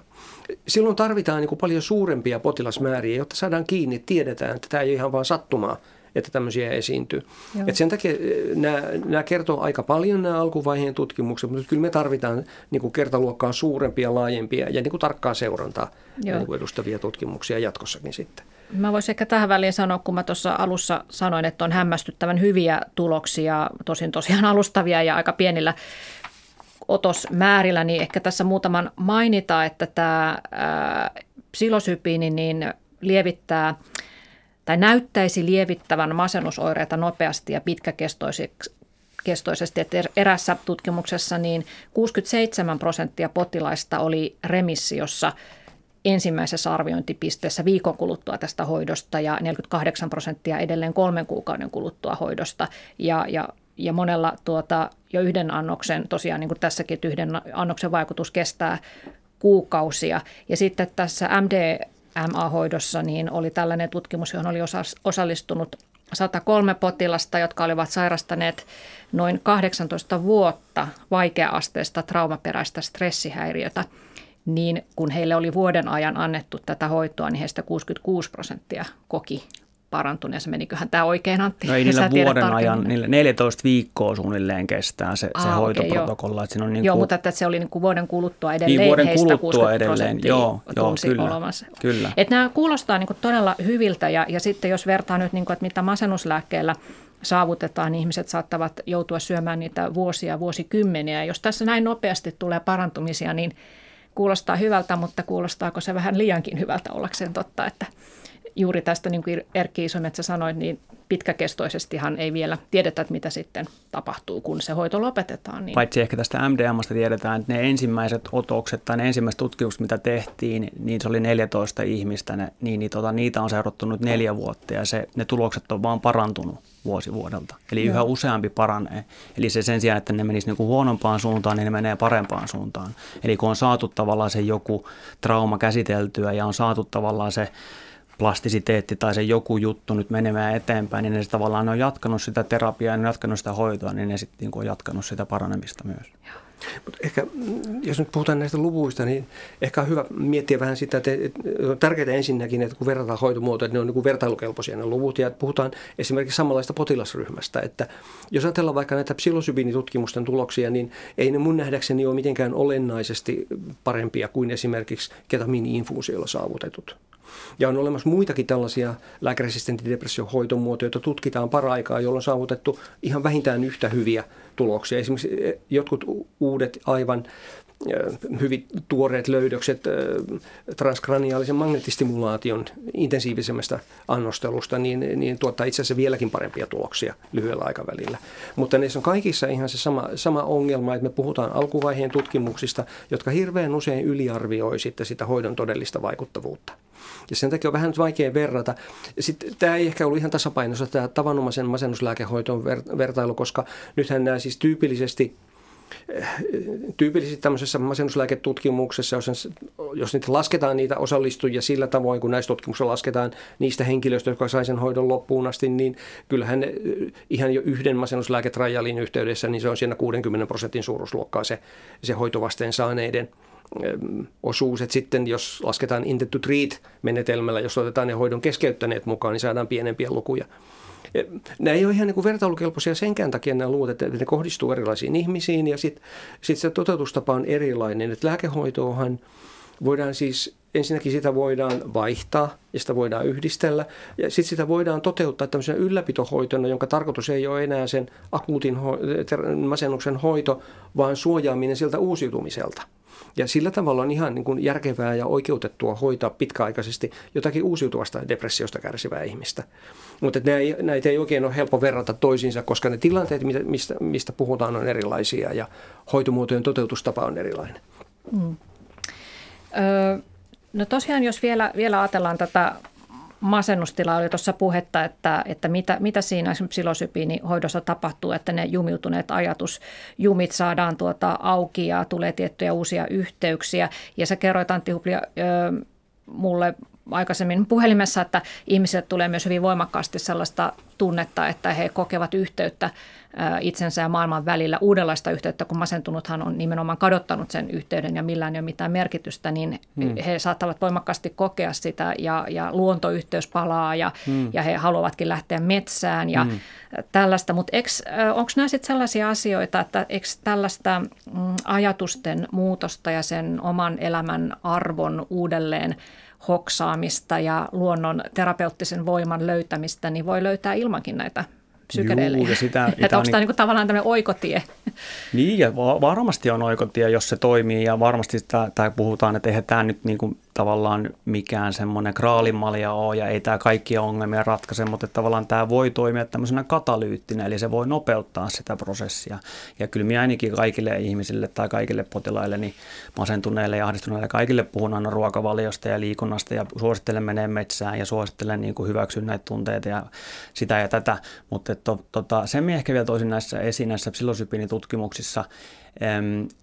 Silloin tarvitaan niin kuin paljon suurempia potilasmääriä, jotta saadaan kiinni, tiedetään, että tämä ei ole ihan vain sattumaa, että tämmöisiä esiintyy. Et sen takia nämä, nämä kertoo aika paljon nämä alkuvaiheen tutkimukset, mutta kyllä me tarvitaan niin kuin kertaluokkaa suurempia, laajempia ja niin kuin tarkkaa seurantaa niin kuin edustavia tutkimuksia jatkossakin sitten. Mä voisin ehkä tähän väliin sanoa, kun mä tuossa alussa sanoin, että on hämmästyttävän hyviä tuloksia, tosin tosiaan alustavia ja aika pienillä otosmäärillä, niin ehkä tässä muutaman mainita, että tämä psilosypiini niin lievittää tai näyttäisi lievittävän masennusoireita nopeasti ja pitkäkestoisesti. Että er-, erässä tutkimuksessa niin 67 prosenttia potilaista oli remissiossa – ensimmäisessä arviointipisteessä viikon kuluttua tästä hoidosta ja 48 prosenttia edelleen kolmen kuukauden kuluttua hoidosta. Ja, ja, ja monella tuota, jo yhden annoksen, tosiaan niin kuin tässäkin, että yhden annoksen vaikutus kestää kuukausia. Ja sitten tässä MDMA-hoidossa niin oli tällainen tutkimus, johon oli osallistunut 103 potilasta, jotka olivat sairastaneet noin 18 vuotta vaikea-asteista traumaperäistä stressihäiriötä niin kun heille oli vuoden ajan annettu tätä hoitoa, niin heistä 66 prosenttia koki parantuneensa. Meniköhän tämä oikein, Antti? No ei niillä vuoden ajan, niillä 14 viikkoa suunnilleen kestää se, Aa, se hoitoprotokolla. Okay, joo. niin joo, mutta että se oli niin kuin vuoden kuluttua niin, edelleen niin, vuoden heistä kuluttua edelleen. Joo, joo, kyllä, kyllä. Et nämä kuulostaa niin kuin todella hyviltä ja, ja sitten jos vertaa nyt, niin kuin, että mitä masennuslääkkeellä saavutetaan, niin ihmiset saattavat joutua syömään niitä vuosia, vuosikymmeniä. Jos tässä näin nopeasti tulee parantumisia, niin – kuulostaa hyvältä, mutta kuulostaako se vähän liiankin hyvältä ollakseen totta, että juuri tästä, niin kuin Erkki Isometsä sanoi, niin pitkäkestoisestihan ei vielä tiedetä, että mitä sitten tapahtuu, kun se hoito lopetetaan. Niin. Paitsi ehkä tästä MDMasta tiedetään, että ne ensimmäiset otokset tai ne ensimmäiset tutkimukset, mitä tehtiin, niin se oli 14 ihmistä, ne, niin, niin tota, niitä on seurattu nyt neljä vuotta ja se, ne tulokset on vaan parantunut vuosi vuodelta. Eli Joo. yhä useampi paranee. Eli se sen sijaan, että ne menisi niin kuin huonompaan suuntaan, niin ne menee parempaan suuntaan. Eli kun on saatu tavallaan se joku trauma käsiteltyä ja on saatu tavallaan se plastisiteetti tai se joku juttu nyt menemään eteenpäin, niin ne tavallaan on jatkanut sitä terapiaa ja ne on jatkanut sitä hoitoa, niin ne sitten niin on jatkanut sitä paranemista myös. Mutta ehkä, jos nyt puhutaan näistä luvuista, niin ehkä on hyvä miettiä vähän sitä, että, on tärkeää ensinnäkin, että kun verrataan hoitomuotoja, että ne on niin kuin vertailukelpoisia ne luvut, ja puhutaan esimerkiksi samanlaista potilasryhmästä, että jos ajatellaan vaikka näitä psilosybiinitutkimusten tuloksia, niin ei ne mun nähdäkseni ole mitenkään olennaisesti parempia kuin esimerkiksi ketamiini-infuusioilla saavutetut ja on olemassa muitakin tällaisia lääkäresistentin depression hoitomuotoja, joita tutkitaan paraikaa, jolloin on saavutettu ihan vähintään yhtä hyviä tuloksia. Esimerkiksi eh, jotkut uudet aivan eh, hyvin tuoreet löydökset eh, transkraniaalisen magneettistimulaation intensiivisemmästä annostelusta, niin, niin tuottaa itse asiassa vieläkin parempia tuloksia lyhyellä aikavälillä. Mutta näissä on kaikissa ihan se sama, sama ongelma, että me puhutaan alkuvaiheen tutkimuksista, jotka hirveän usein yliarvioi sitten sitä hoidon todellista vaikuttavuutta. Ja sen takia on vähän vaikea verrata. Sitten tämä ei ehkä ollut ihan tasapainossa tämä tavanomaisen masennuslääkehoitoon vertailu, koska nythän nämä siis tyypillisesti eh, tyypillisesti tämmöisessä masennuslääketutkimuksessa, jos, jos niitä lasketaan niitä osallistujia sillä tavoin, kun näissä tutkimuksissa lasketaan niistä henkilöistä, jotka sai sen hoidon loppuun asti, niin kyllähän ne, eh, ihan jo yhden masennuslääketrajalin yhteydessä, niin se on siinä 60 prosentin suuruusluokkaa se, se hoitovasteen saaneiden – osuus, että sitten jos lasketaan intent to treat menetelmällä, jos otetaan ne hoidon keskeyttäneet mukaan, niin saadaan pienempiä lukuja. Nämä ei ole ihan niin kuin vertailukelpoisia senkään takia nämä luvut, että ne kohdistuu erilaisiin ihmisiin ja sitten sit se toteutustapa on erilainen. Että lääkehoitoahan voidaan siis, ensinnäkin sitä voidaan vaihtaa ja sitä voidaan yhdistellä ja sitten sitä voidaan toteuttaa tämmöisenä ylläpitohoitona, jonka tarkoitus ei ole enää sen akuutin ho- masennuksen hoito, vaan suojaaminen siltä uusiutumiselta. Ja sillä tavalla on ihan niin kuin järkevää ja oikeutettua hoitaa pitkäaikaisesti jotakin uusiutuvasta depressiosta kärsivää ihmistä. Mutta näitä ei oikein ole helppo verrata toisiinsa, koska ne tilanteet, mistä, mistä puhutaan, on erilaisia ja hoitomuotojen toteutustapa on erilainen. Mm. Öö, no tosiaan, jos vielä, vielä ajatellaan tätä masennustila oli tuossa puhetta, että, että mitä, mitä siinä psilosypiinihoidossa tapahtuu, että ne jumiutuneet ajatusjumit saadaan tuota auki ja tulee tiettyjä uusia yhteyksiä. Ja sä kerroit Antti Huplia, mulle aikaisemmin puhelimessa, että ihmisille tulee myös hyvin voimakkaasti sellaista tunnetta, että he kokevat yhteyttä itsensä ja maailman välillä uudenlaista yhteyttä, kun masentunuthan on nimenomaan kadottanut sen yhteyden ja millään ei ole mitään merkitystä, niin hmm. he saattavat voimakkaasti kokea sitä ja, ja luontoyhteys palaa ja, hmm. ja he haluavatkin lähteä metsään ja hmm. tällaista. Mutta onko nämä sitten sellaisia asioita, että eikö tällaista mm, ajatusten muutosta ja sen oman elämän arvon uudelleen hoksaamista ja luonnon terapeuttisen voiman löytämistä, niin voi löytää ilmankin näitä psykedeelejä. Juu, sitä, että onko tämä niin... tavallaan tämmöinen oikotie? Niin, ja varmasti on oikotie, jos se toimii, ja varmasti sitä, tai puhutaan, että eihän tämä nyt niin kuin tavallaan mikään semmoinen kraalimalja ole ja ei tämä kaikkia ongelmia ratkaise, mutta että tavallaan tämä voi toimia tämmöisenä katalyyttinä, eli se voi nopeuttaa sitä prosessia. Ja kyllä minä ainakin kaikille ihmisille tai kaikille potilaille, niin masentuneille ja ahdistuneille kaikille puhun aina ruokavaliosta ja liikunnasta ja suosittelen menee metsään ja suosittelen niin kuin hyväksyä näitä tunteita ja sitä ja tätä. Mutta että, tota, sen minä ehkä vielä toisin näissä esiin näissä psilosypiinitutkimuksissa,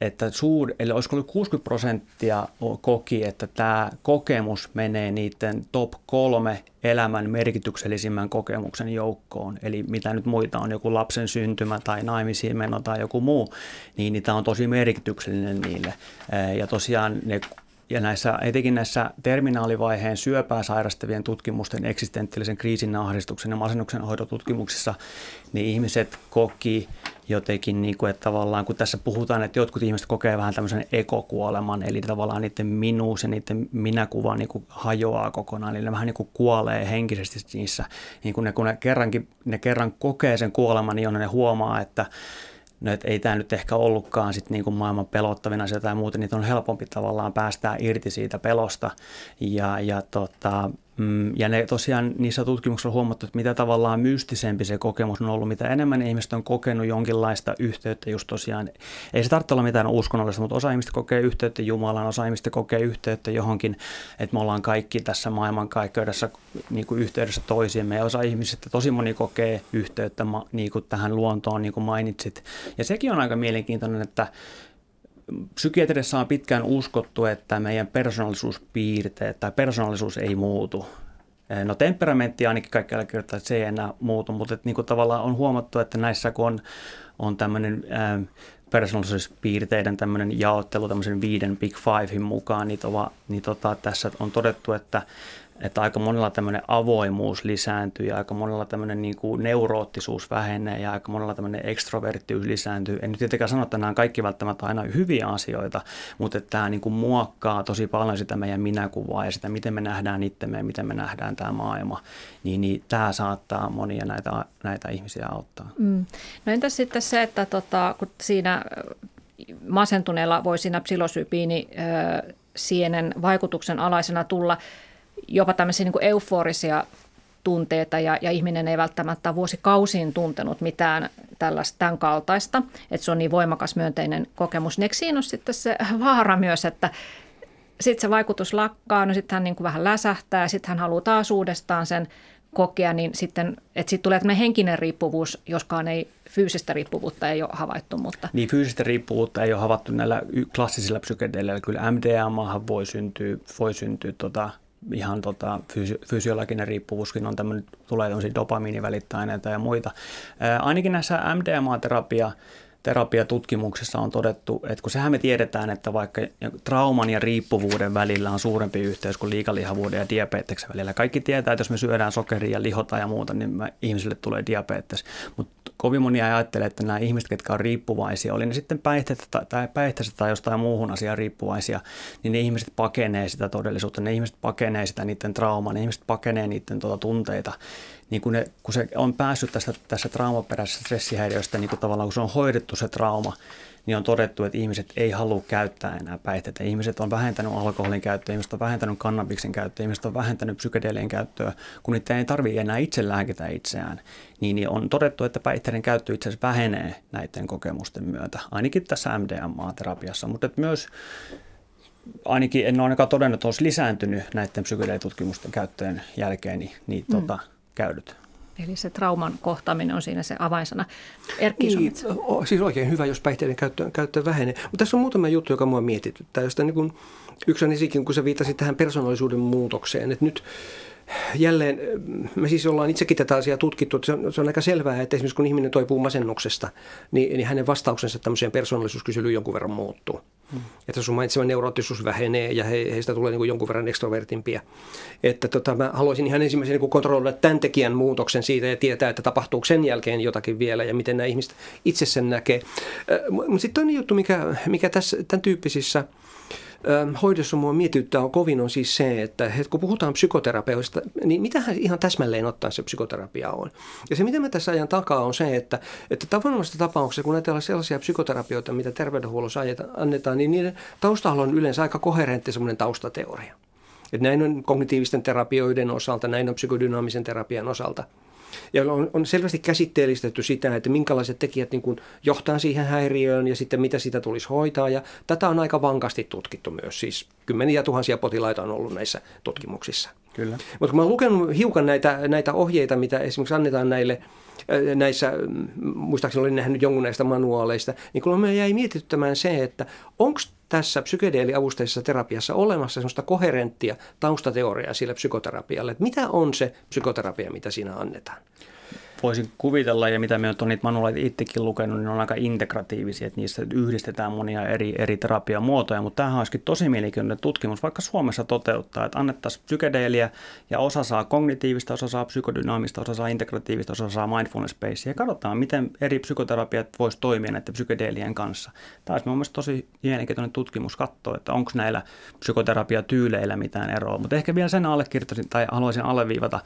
että suur, eli olisiko ollut 60 prosenttia koki, että tämä kokemus menee niiden top kolme elämän merkityksellisimmän kokemuksen joukkoon. Eli mitä nyt muita on, joku lapsen syntymä tai naimisiin meno tai joku muu, niin, niin tämä on tosi merkityksellinen niille. Ja tosiaan ne ja näissä, etenkin näissä terminaalivaiheen syöpää sairastavien tutkimusten, eksistentiaalisen kriisin, ahdistuksen ja masennuksen hoidotutkimuksissa, niin ihmiset koki jotenkin, niin kuin, että tavallaan kun tässä puhutaan, että jotkut ihmiset kokee vähän tämmöisen ekokuoleman, eli tavallaan niiden minuus ja niiden minäkuva niin kuin hajoaa kokonaan, eli ne vähän niin kuin kuolee henkisesti niissä. Niin kun ne, kun ne, kerrankin, ne kerran kokee sen kuoleman, niin ne huomaa, että no, ei tämä nyt ehkä ollutkaan sit niin kuin maailman pelottavina asia tai muuten, niin on helpompi tavallaan päästää irti siitä pelosta. Ja, ja tota, ja ne tosiaan niissä tutkimuksissa on huomattu, että mitä tavallaan mystisempi se kokemus on ollut, mitä enemmän ihmiset on kokenut jonkinlaista yhteyttä just tosiaan. Ei se tarvitse olla mitään uskonnollista, mutta osa ihmistä kokee yhteyttä Jumalaan, osa ihmistä kokee yhteyttä johonkin, että me ollaan kaikki tässä maailmankaikkeudessa niin kuin yhteydessä toisiimme. Ja osa ihmisistä, tosi moni kokee yhteyttä niin kuin tähän luontoon, niin kuin mainitsit. Ja sekin on aika mielenkiintoinen, että psykiatriassa on pitkään uskottu, että meidän persoonallisuuspiirteet tai persoonallisuus ei muutu. No temperamentti ainakin kaikki kertaa, että se ei enää muutu, mutta että niin kuin tavallaan on huomattu, että näissä kun on, on tämmöinen persoonallisuuspiirteiden tämmöinen jaottelu tämmöisen viiden Big Fivein mukaan, niin, tova, niin tota, tässä on todettu, että että aika monella tämmöinen avoimuus lisääntyy ja aika monella tämmöinen niin kuin neuroottisuus vähenee ja aika monella tämmöinen ekstroverttius lisääntyy. En nyt tietenkään sano, että nämä on kaikki välttämättä aina hyviä asioita, mutta että tämä niin kuin muokkaa tosi paljon sitä meidän minäkuvaa ja sitä, miten me nähdään itsemme ja miten me nähdään tämä maailma. Niin, niin tämä saattaa monia näitä, näitä ihmisiä auttaa. Mm. No entäs sitten se, että tota, kun siinä masentuneella voi siinä psilosypiini sienen vaikutuksen alaisena tulla jopa tämmöisiä niin kuin euforisia tunteita ja, ja ihminen ei välttämättä vuosikausiin tuntenut mitään tällaista tämän kaltaista, että se on niin voimakas myönteinen kokemus. Niin eikö siinä ole sitten se vaara myös, että sitten se vaikutus lakkaa, no sitten hän niin kuin vähän läsähtää, sitten hän haluaa taas uudestaan sen kokea, niin sitten, että sitten tulee tämmöinen henkinen riippuvuus, joskaan ei fyysistä riippuvuutta ei ole havaittu. Mutta... Niin fyysistä riippuvuutta ei ole havaittu näillä klassisilla psykedeleillä. Kyllä MDMA voi syntyä, voi syntyä tota, ihan tota, fysi- fysiologinen riippuvuuskin on tämmöinen, tulee tämmöisiä dopamiinivälittäaineita ja muita. Ää, ainakin näissä MDMA-terapia terapiatutkimuksessa on todettu, että kun sehän me tiedetään, että vaikka trauman ja riippuvuuden välillä on suurempi yhteys kuin liikalihavuuden ja diabeteksen välillä. Kaikki tietää, että jos me syödään sokeria ja ja muuta, niin me, ihmisille tulee diabetes. Mutta kovin moni ajattelee, että nämä ihmiset, jotka on riippuvaisia, oli ne sitten päihteistä tai, tai, päihteistä tai jostain muuhun asiaan riippuvaisia, niin ne ihmiset pakenee sitä todellisuutta, ne ihmiset pakenee sitä niiden traumaa, ne ihmiset pakenee niiden tuota tunteita niin kun, ne, kun se on päässyt tästä, tässä traumaperäisestä stressihäiriöstä, niin kun tavallaan kun se on hoidettu se trauma, niin on todettu, että ihmiset ei halua käyttää enää päihteitä. Ihmiset on vähentänyt alkoholin käyttöä, ihmiset on vähentänyt kannabiksen käyttöä, ihmiset on vähentänyt psykedeelien käyttöä, kun niitä ei tarvitse enää itse lääkitä itseään. Niin, niin on todettu, että päihteiden käyttö itse asiassa vähenee näiden kokemusten myötä, ainakin tässä MDMA-terapiassa, mutta että myös ainakin en ole ainakaan todennut, että olisi lisääntynyt näiden psykedeelitutkimusten käyttöjen jälkeen, niin, niin mm. tota, käydyt. Eli se trauman kohtaaminen on siinä se avainsana. Erkki niin, siis oikein hyvä, jos päihteiden käyttö, käyttö vähenee. Mutta tässä on muutama juttu, joka mua mietityttää, josta niin kun, yksi on esikin, kun sä viittasit tähän persoonallisuuden muutokseen, että nyt jälleen, me siis ollaan itsekin tätä asiaa tutkittu, että se on, se on aika selvää, että esimerkiksi kun ihminen toipuu masennuksesta, niin, niin hänen vastauksensa tämmöiseen persoonallisuuskyselyyn jonkun verran muuttuu. Hmm. Että sun mainitsema neuroottisuus vähenee ja he, heistä tulee niin kuin jonkun verran ekstrovertimpia. Että tota, mä haluaisin ihan ensimmäisenä niin kontrolloida tämän tekijän muutoksen siitä ja tietää, että tapahtuuko sen jälkeen jotakin vielä ja miten nämä ihmiset itse sen näkee. Mutta sitten toinen juttu, mikä, mikä tässä, tämän tyyppisissä – hoidossa mua mietityttää on kovin on siis se, että kun puhutaan psykoterapeutista, niin mitähän ihan täsmälleen ottaen se psykoterapia on. Ja se, mitä mä tässä ajan takaa, on se, että, että tavanomaisessa tapauksessa, kun ajatellaan sellaisia psykoterapioita, mitä terveydenhuollossa annetaan, niin niiden taustalla on yleensä aika koherentti semmoinen taustateoria. Että näin on kognitiivisten terapioiden osalta, näin on psykodynaamisen terapian osalta – ja on, on selvästi käsitteellistetty sitä, että minkälaiset tekijät niin kuin johtaa siihen häiriöön ja sitten mitä sitä tulisi hoitaa. Ja tätä on aika vankasti tutkittu myös. Siis kymmeniä tuhansia potilaita on ollut näissä tutkimuksissa. Kyllä. Mutta kun mä oon lukenut hiukan näitä, näitä ohjeita, mitä esimerkiksi annetaan näille näissä, muistaakseni olin nähnyt jonkun näistä manuaaleista, niin kun me jäi mietityttämään se, että onko tässä psykedeeliavusteisessa terapiassa olemassa sellaista koherenttia taustateoriaa sille psykoterapialle, että mitä on se psykoterapia, mitä siinä annetaan voisin kuvitella, ja mitä me on niitä manuaaleita itsekin lukenut, niin on aika integratiivisia, että niissä yhdistetään monia eri, eri terapiamuotoja, mutta tämähän olisikin tosi mielenkiintoinen tutkimus, vaikka Suomessa toteuttaa, että annettaisiin psykedeeliä ja osa saa kognitiivista, osa saa psykodynaamista, osa saa integratiivista, osa saa mindfulness based ja katsotaan, miten eri psykoterapiat voisi toimia näiden psykedeelien kanssa. Tämä olisi mielestäni tosi mielenkiintoinen tutkimus katsoa, että onko näillä psykoterapiatyyleillä mitään eroa, mutta ehkä vielä sen allekirjoittaisin tai haluaisin alleviivata,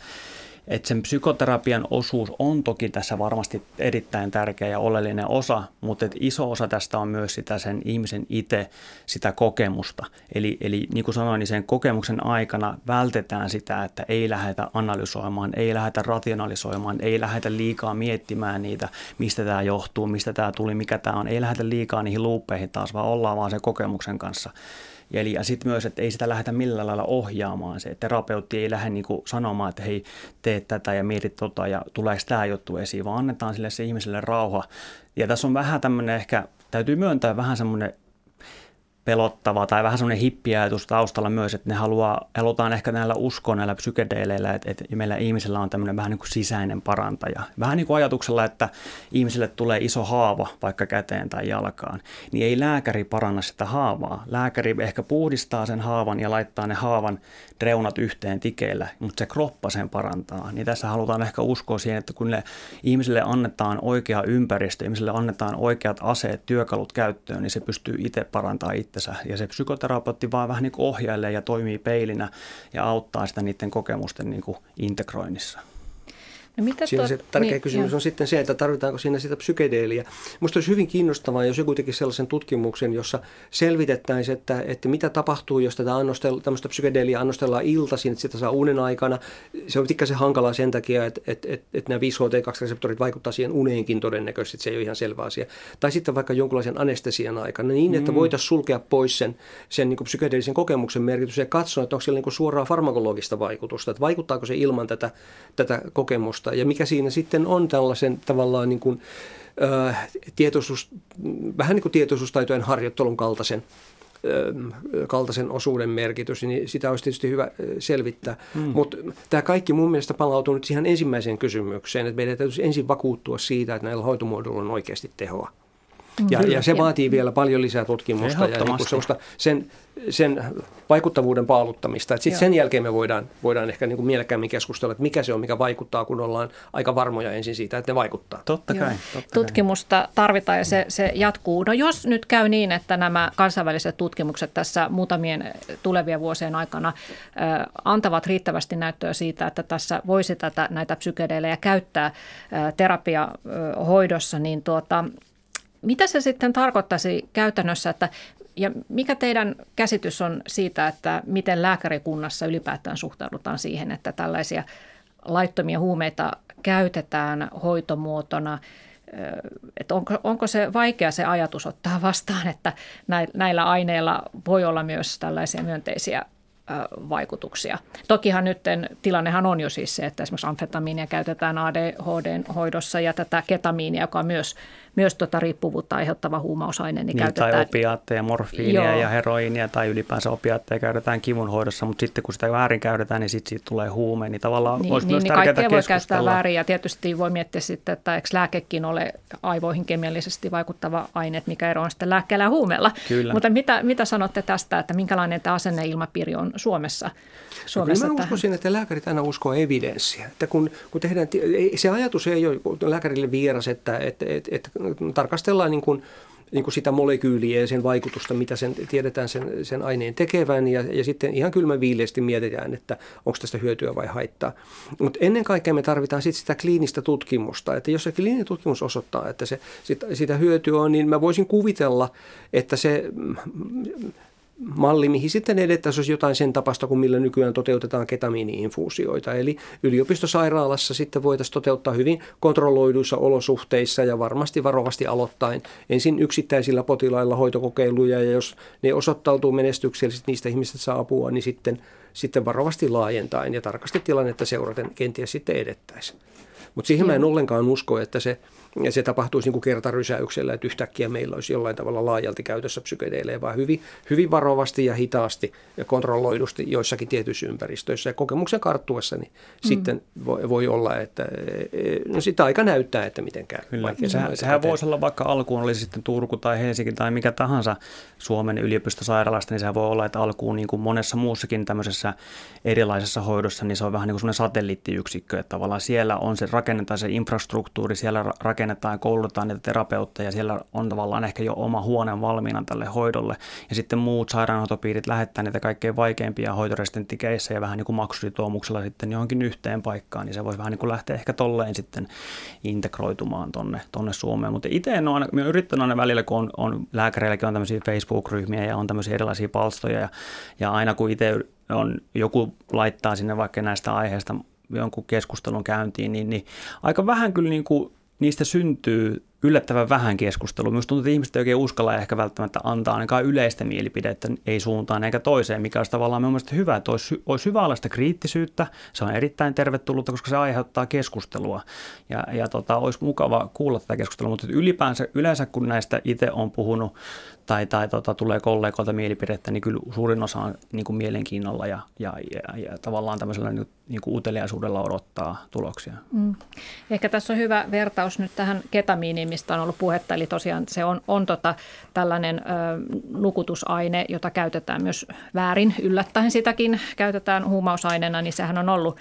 että sen psykoterapian osuus on toki tässä varmasti erittäin tärkeä ja oleellinen osa, mutta että iso osa tästä on myös sitä sen ihmisen itse, sitä kokemusta. Eli, eli niin kuin sanoin, niin sen kokemuksen aikana vältetään sitä, että ei lähdetä analysoimaan, ei lähdetä rationalisoimaan, ei lähdetä liikaa miettimään niitä, mistä tämä johtuu, mistä tämä tuli, mikä tämä on. Ei lähdetä liikaa niihin luuppeihin taas, vaan ollaan vaan sen kokemuksen kanssa. Ja, ja sitten myös, että ei sitä lähdetä millään lailla ohjaamaan. Se terapeutti ei lähde niin sanomaan, että hei, tee tätä ja mieti tota ja tuleeko tämä juttu esiin, vaan annetaan sille se ihmiselle rauha. Ja tässä on vähän tämmöinen ehkä, täytyy myöntää vähän semmoinen pelottava tai vähän semmoinen hippiajatus taustalla myös, että ne haluaa, halutaan ehkä näillä uskoa näillä psykedeileillä, että, että meillä ihmisillä on tämmöinen vähän niin kuin sisäinen parantaja. Vähän niin kuin ajatuksella, että ihmisille tulee iso haava vaikka käteen tai jalkaan, niin ei lääkäri paranna sitä haavaa. Lääkäri ehkä puhdistaa sen haavan ja laittaa ne haavan reunat yhteen tikeillä, mutta se kroppa sen parantaa. Niin tässä halutaan ehkä uskoa siihen, että kun ne ihmisille annetaan oikea ympäristö, ihmisille annetaan oikeat aseet, työkalut käyttöön, niin se pystyy itse parantamaan itsensä. Ja se psykoterapeutti vaan vähän niin kuin ohjailee ja toimii peilinä ja auttaa sitä niiden kokemusten niin kuin integroinnissa. No mitä siinä se tärkeä niin, kysymys jo. on sitten se, että tarvitaanko siinä sitä psykedeeliä. Minusta olisi hyvin kiinnostavaa, jos joku teki sellaisen tutkimuksen, jossa selvitettäisiin, että, että mitä tapahtuu, jos tätä annostel, tämmöistä psykedeeliä annostellaan iltaisin, että sitä saa unen aikana. Se on pikkasen hankalaa sen takia, että, että, että, että nämä 5HT2-reseptorit vaikuttaa siihen uneenkin todennäköisesti, se ei ole ihan selvä asia. Tai sitten vaikka jonkinlaisen anestesian aikana niin, että mm. voitaisiin sulkea pois sen, sen niin psykedeellisen kokemuksen merkitys ja katsoa, että onko siellä niin suoraa farmakologista vaikutusta, että vaikuttaako se ilman tätä, tätä kokemusta tietoisuusta ja mikä siinä sitten on tällaisen tavallaan niin kuin, äh, tietoisuus, vähän niin kuin tietoisuustaitojen harjoittelun kaltaisen kaltaisen osuuden merkitys, niin sitä olisi tietysti hyvä selvittää. Mm. Mutta tämä kaikki mun mielestä palautuu nyt siihen ensimmäiseen kysymykseen, että meidän täytyisi ensin vakuuttua siitä, että näillä hoitomuodoilla on oikeasti tehoa. Ja, ja se vaatii vielä paljon lisää tutkimusta ja niin sen, sen vaikuttavuuden paaluttamista. Sitten sen jälkeen me voidaan, voidaan ehkä niin kuin mielekkäämmin keskustella, että mikä se on, mikä vaikuttaa, kun ollaan aika varmoja ensin siitä, että ne vaikuttaa. Totta kai. Totta Tutkimusta kai. tarvitaan ja se, se jatkuu. No jos nyt käy niin, että nämä kansainväliset tutkimukset tässä muutamien tulevien vuosien aikana äh, antavat riittävästi näyttöä siitä, että tässä voisi tätä, näitä psykedeilejä käyttää äh, terapiahoidossa, niin tuota, mitä se sitten tarkoittaisi käytännössä, että ja mikä teidän käsitys on siitä, että miten lääkärikunnassa ylipäätään suhtaudutaan siihen, että tällaisia laittomia huumeita käytetään hoitomuotona? Että onko, onko se vaikea se ajatus ottaa vastaan, että näillä aineilla voi olla myös tällaisia myönteisiä vaikutuksia. Tokihan nyt tilannehan on jo siis se, että esimerkiksi amfetamiinia käytetään ADHD-hoidossa ja tätä ketamiinia, joka on myös, myös tota riippuvuutta aiheuttava huumausaine, niin, niin käytetään. Tai opiaatteja, morfiinia Joo. ja heroinia tai ylipäänsä opiaatteja käytetään kivun hoidossa, mutta sitten kun sitä väärin käytetään, niin sitten siitä tulee huume, niin tavallaan niin, olisi niin, myös niin kaikkea voi käyttää väärin ja tietysti voi miettiä sitten, että eikö lääkekin ole aivoihin kemiallisesti vaikuttava aine, mikä ero on sitten lääkkeellä ja huumeella. Kyllä. Mutta mitä, mitä sanotte tästä, että minkälainen tämä asenneilmapiiri on Suomessa. Suomessa no, mä uskoisin, että lääkärit aina uskoo evidenssiä. Että kun, kun tehdään, se ajatus ei ole lääkärille vieras, että, että, että, että tarkastellaan niin kuin, niin kuin sitä molekyyliä ja sen vaikutusta, mitä sen, tiedetään sen, sen aineen tekevän ja, ja sitten ihan kylmän viileästi mietitään, että onko tästä hyötyä vai haittaa. Mutta ennen kaikkea me tarvitaan sitten sitä kliinistä tutkimusta, että jos se kliininen tutkimus osoittaa, että se, sitä, sitä hyötyä on, niin mä voisin kuvitella, että se malli, mihin sitten edettäisiin, olisi jotain sen tapasta kuin millä nykyään toteutetaan ketamiini-infuusioita. Eli yliopistosairaalassa sitten voitaisiin toteuttaa hyvin kontrolloiduissa olosuhteissa ja varmasti varovasti aloittain ensin yksittäisillä potilailla hoitokokeiluja ja jos ne osoittautuu menestyksellisesti, niistä ihmistä saa apua, niin sitten, sitten varovasti laajentaen ja tarkasti tilannetta seuraten kenties sitten edettäisiin. Mutta siihen mä en ollenkaan usko, että se, se tapahtuisi niin kuin kertarysäyksellä, että yhtäkkiä meillä olisi jollain tavalla laajalti käytössä psykedeilejä, vaan hyvin, hyvin varovasti ja hitaasti ja kontrolloidusti joissakin tietyissä ympäristöissä. Ja kokemuksen karttuessa niin mm. sitten voi, voi olla, että no sitä aika näyttää, että miten käy. Kyllä. Sehän, sehän voisi olla vaikka alkuun, oli sitten Turku tai Helsinki tai mikä tahansa Suomen yliopistosairaalasta, niin sehän voi olla, että alkuun niin kuin monessa muussakin tämmöisessä erilaisessa hoidossa, niin se on vähän niin kuin semmoinen satelliittiyksikkö, että tavallaan siellä on se rakennetaan se infrastruktuuri, siellä rakennetaan ja koulutetaan niitä terapeutteja, siellä on tavallaan ehkä jo oma huone valmiina tälle hoidolle. Ja sitten muut sairaanhoitopiirit lähettää niitä kaikkein vaikeimpia hoitoresistenttikeissä vähän niin kuin maksusitoumuksella sitten johonkin yhteen paikkaan, niin se voisi vähän niin kuin lähteä ehkä tolleen sitten integroitumaan tonne, tonne Suomeen. Mutta itse en ole, aina, yrittänyt aina välillä, kun on, on lääkäreilläkin on tämmöisiä Facebook-ryhmiä ja on tämmöisiä erilaisia palstoja ja, ja aina kun itse on, joku laittaa sinne vaikka näistä aiheista jonkun keskustelun käyntiin, niin, niin aika vähän kyllä niin kuin niistä syntyy yllättävän vähän keskustelua. Minusta tuntuu, että ihmiset ei oikein uskalla ehkä välttämättä antaa ainakaan yleistä mielipidettä, ei suuntaan eikä toiseen, mikä olisi tavallaan minun mielestä hyvä, että olisi, olisi hyvänlaista kriittisyyttä. Se on erittäin tervetullutta, koska se aiheuttaa keskustelua ja, ja tota, olisi mukava kuulla tätä keskustelua, mutta ylipäänsä yleensä kun näistä itse on puhunut tai, tai tota, tulee kollegoilta mielipidettä, niin kyllä suurin osa on niin kuin mielenkiinnolla ja, ja, ja, ja tavallaan tämmöisellä niin, niin kuin uteliaisuudella odottaa tuloksia. Mm. Ehkä tässä on hyvä vertaus nyt tähän ketamiiniin, mistä on ollut puhetta. Eli tosiaan se on, on tota, tällainen ö, nukutusaine, jota käytetään myös väärin yllättäen sitäkin käytetään huumausaineena, niin sehän on ollut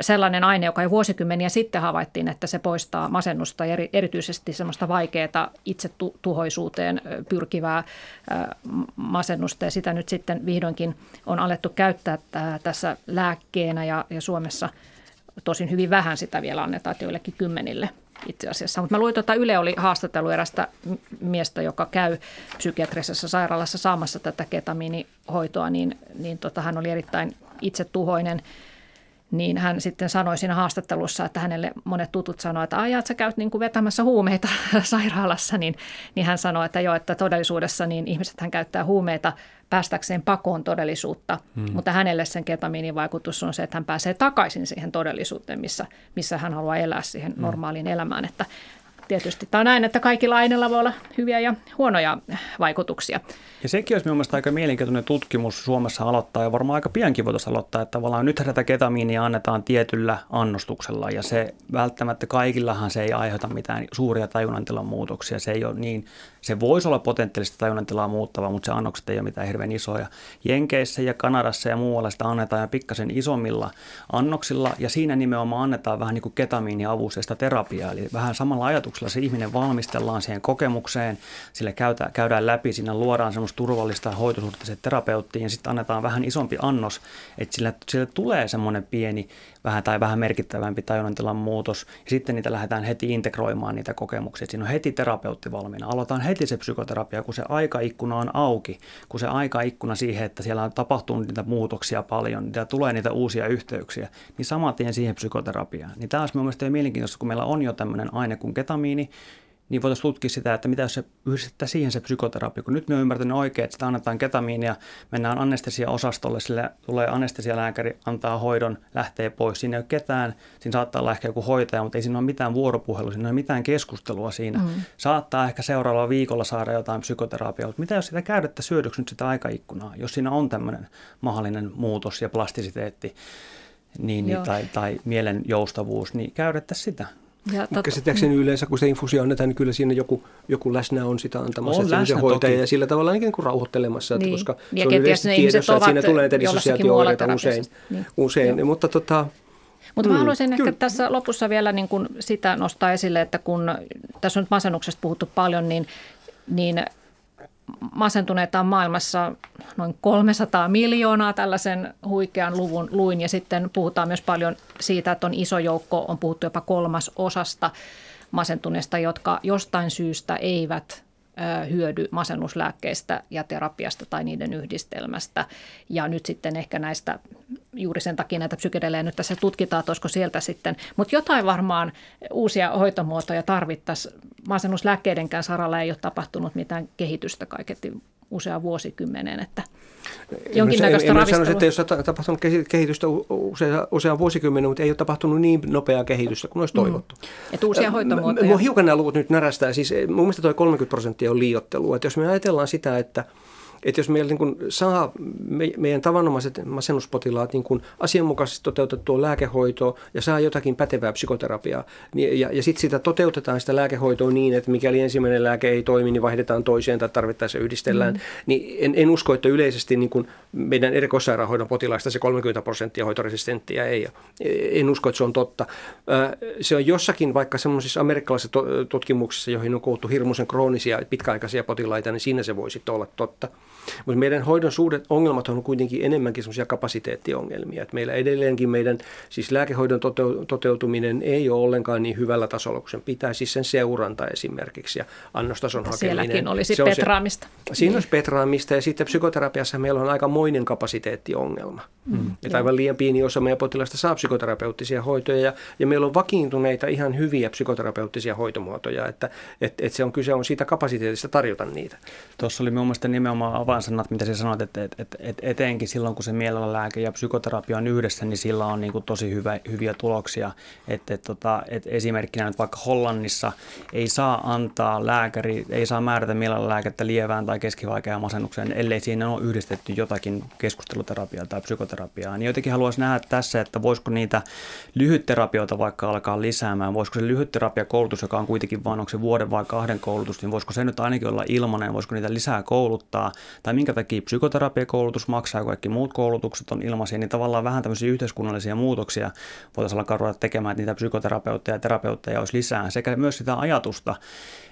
sellainen aine, joka jo vuosikymmeniä sitten havaittiin, että se poistaa masennusta ja erityisesti semmoista vaikeaa itsetuhoisuuteen pyrkivää masennusta ja sitä nyt sitten vihdoinkin on alettu käyttää tässä lääkkeenä ja, ja Suomessa tosin hyvin vähän sitä vielä annetaan joillekin kymmenille itse asiassa. Mutta mä luin, että Yle oli haastattelu erästä miestä, joka käy psykiatrisessa sairaalassa saamassa tätä ketamiinihoitoa, niin, niin tota, hän oli erittäin itsetuhoinen niin hän sitten sanoi siinä haastattelussa, että hänelle monet tutut sanoivat, että ajat sä käyt niin kuin vetämässä huumeita sairaalassa, niin, niin hän sanoi, että joo, että todellisuudessa niin ihmiset hän käyttää huumeita päästäkseen pakoon todellisuutta, hmm. mutta hänelle sen ketamiinin vaikutus on se, että hän pääsee takaisin siihen todellisuuteen, missä, missä hän haluaa elää siihen hmm. normaaliin elämään, että tietysti tämä on näin, että kaikilla aineilla voi olla hyviä ja huonoja vaikutuksia. Ja sekin olisi mielestäni aika mielenkiintoinen tutkimus Suomessa aloittaa ja varmaan aika piankin voitaisiin aloittaa, että tavallaan nyt tätä ketamiinia annetaan tietyllä annostuksella ja se välttämättä kaikillahan se ei aiheuta mitään suuria tajunnantilan muutoksia. Se ei ole niin, se voisi olla potentiaalista tajunnantilaa muuttava, mutta se annokset ei ole mitään hirveän isoja. Jenkeissä ja Kanadassa ja muualla sitä annetaan ja pikkasen isommilla annoksilla ja siinä nimenomaan annetaan vähän niin kuin ketamiinia avusteista terapiaa, eli vähän samalla ajatuksella se ihminen valmistellaan siihen kokemukseen, sille käydään läpi, siinä luodaan semmoista turvallista hoitosuhteeseen terapeuttiin ja sitten annetaan vähän isompi annos, että sille, sille tulee semmoinen pieni vähän tai vähän merkittävämpi tajunnantilan muutos ja sitten niitä lähdetään heti integroimaan niitä kokemuksia. Siinä on heti terapeutti valmiina. Aloitetaan heti se psykoterapia, kun se aikaikkuna on auki, kun se aikaikkuna siihen, että siellä on tapahtunut niitä muutoksia paljon ja tulee niitä uusia yhteyksiä, niin saman tien siihen psykoterapiaan. Niin tämä olisi mielestäni mielenkiintoista, kun meillä on jo tämmöinen aine kuin ketamiini, niin voitaisiin tutkia sitä, että mitä jos se yhdistetään siihen se psykoterapia. Kun nyt me on ymmärtänyt oikein, että sitä annetaan ketamiinia, mennään anestesiaosastolle, sille tulee anestesialääkäri, antaa hoidon, lähtee pois. Siinä ei ole ketään, siinä saattaa olla ehkä joku hoitaja, mutta ei siinä ole mitään vuoropuhelua, siinä ei ole mitään keskustelua siinä. Mm. Saattaa ehkä seuraavalla viikolla saada jotain psykoterapiaa, mutta mitä jos sitä käytettä syödyksi nyt sitä aikaikkunaa, jos siinä on tämmöinen mahdollinen muutos ja plastisiteetti, niin, niin, tai, tai mielen joustavuus, niin käytettäisiin sitä. Ja tot... Käsittääkseni yleensä, kun se infusio annetaan, niin kyllä siinä joku, joku läsnä on sitä antamassa. On läsnä, hoitaja toki. ja sillä tavalla niin kuin rauhoittelemassa, niin. koska ja se on yleisesti tiedossa, että siinä tulee näitä dissosiaatio usein. Niin. usein. Mutta tota, mutta mm, mä haluaisin kyllä. ehkä tässä lopussa vielä niin kuin sitä nostaa esille, että kun tässä on nyt masennuksesta puhuttu paljon, niin, niin masentuneita on maailmassa noin 300 miljoonaa tällaisen huikean luvun luin. Ja sitten puhutaan myös paljon siitä, että on iso joukko, on puhuttu jopa kolmas osasta masentuneista, jotka jostain syystä eivät hyödy masennuslääkkeistä ja terapiasta tai niiden yhdistelmästä. Ja nyt sitten ehkä näistä, juuri sen takia näitä psykedelejä nyt tässä tutkitaan, että olisiko sieltä sitten, mutta jotain varmaan uusia hoitomuotoja tarvittaisiin. Masennuslääkkeidenkään saralla ei ole tapahtunut mitään kehitystä kaiketti usea vuosikymmenen, että jonkinnäköistä en, en, en sanoisi, että jos on tapahtunut kehitystä usea, usean vuosikymmenen, mutta ei ole tapahtunut niin nopeaa kehitystä kuin olisi mm. toivottu. Mm. Että uusia hoitomuotoja. Mua hiukan nämä luvut nyt närästää. Siis mun mielestä tuo 30 prosenttia on liiottelua. Että jos me ajatellaan sitä, että – että jos meillä niin kuin saa me, meidän tavanomaiset masennuspotilaat niin kuin asianmukaisesti toteutettua lääkehoitoa ja saa jotakin pätevää psykoterapiaa, niin, ja, ja sitten sitä toteutetaan sitä lääkehoitoa niin, että mikäli ensimmäinen lääke ei toimi, niin vaihdetaan toiseen tai tarvittaessa yhdistellään, mm. niin en, en usko, että yleisesti niin kuin meidän erikoissairaanhoidon potilaista se 30 prosenttia hoitoresistenttiä ei ole. En usko, että se on totta. Se on jossakin vaikka semmoisissa amerikkalaisissa tutkimuksissa, joihin on koottu hirmuisen kroonisia pitkäaikaisia potilaita, niin siinä se voisi olla totta. Mutta meidän hoidon suuret ongelmat on kuitenkin enemmänkin semmoisia kapasiteettiongelmia. Et meillä edelleenkin meidän siis lääkehoidon toteutuminen ei ole ollenkaan niin hyvällä tasolla kuin sen pitää. Siis sen seuranta esimerkiksi ja annostason hakeminen. Sielläkin olisi se petraamista. Se, siinä olisi petraamista ja sitten psykoterapiassa meillä on aika moinen kapasiteettiongelma. Mm. Että aivan liian pieni osa meidän potilasta saa psykoterapeuttisia hoitoja ja, ja meillä on vakiintuneita ihan hyviä psykoterapeuttisia hoitomuotoja, että et, et se on kyse on siitä kapasiteetista tarjota niitä. Tuossa oli mun mielestä nimenomaan avainsanat, mitä sä sanoit, että, että, että, että etenkin silloin, kun se mielenlääke ja psykoterapia on yhdessä, niin sillä on niin kuin tosi hyvä, hyviä tuloksia. Että, että, tota, että esimerkkinä nyt vaikka Hollannissa ei saa antaa lääkäri, ei saa määrätä mielenlääkettä lievään tai keskivaikeaan masennukseen, ellei siinä ole yhdistetty jotakin keskusteluterapiaa tai psykoterapiaa. Niin jotenkin haluaisin nähdä tässä, että voisiko niitä lyhytterapioita vaikka alkaa lisäämään, voisiko se lyhytterapiakoulutus, joka on kuitenkin vain onko se vuoden vai kahden koulutus, niin voisiko se nyt ainakin olla ilmainen, voisiko niitä lisää kouluttaa, tai minkä takia psykoterapiakoulutus maksaa kaikki muut koulutukset on ilmaisia, niin tavallaan vähän tämmöisiä yhteiskunnallisia muutoksia voitaisiin alkaa ruveta tekemään, että niitä psykoterapeutteja ja terapeutteja olisi lisää, sekä myös sitä ajatusta,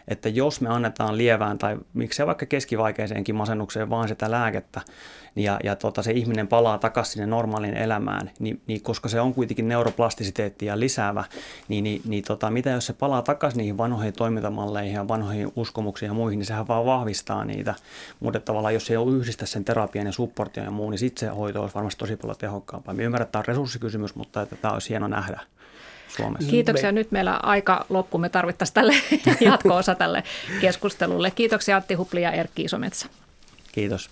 että jos me annetaan lievään tai miksei vaikka keskivaikeiseenkin masennukseen vaan sitä lääkettä ja, ja tota, se ihminen palaa takaisin sinne normaaliin elämään, niin, niin koska se on kuitenkin neuroplastisiteettia lisäävä, niin, niin, niin tota, mitä jos se palaa takaisin niihin vanhoihin toimintamalleihin ja vanhoihin uskomuksiin ja muihin, niin sehän vaan vahvistaa niitä. Mutta tavallaan jos ei ole yhdistä sen terapian ja supportia ja muu, niin sitten se hoito olisi varmasti tosi paljon tehokkaampaa. Me ymmärrän, että tämä on resurssikysymys, mutta että tämä olisi hieno nähdä. Suomessa. Kiitoksia. Nyt meillä aika loppu. Me tarvittaisiin tälle jatko-osa tälle keskustelulle. Kiitoksia Antti Hupli ja Erkki Isometsä. Kiitos.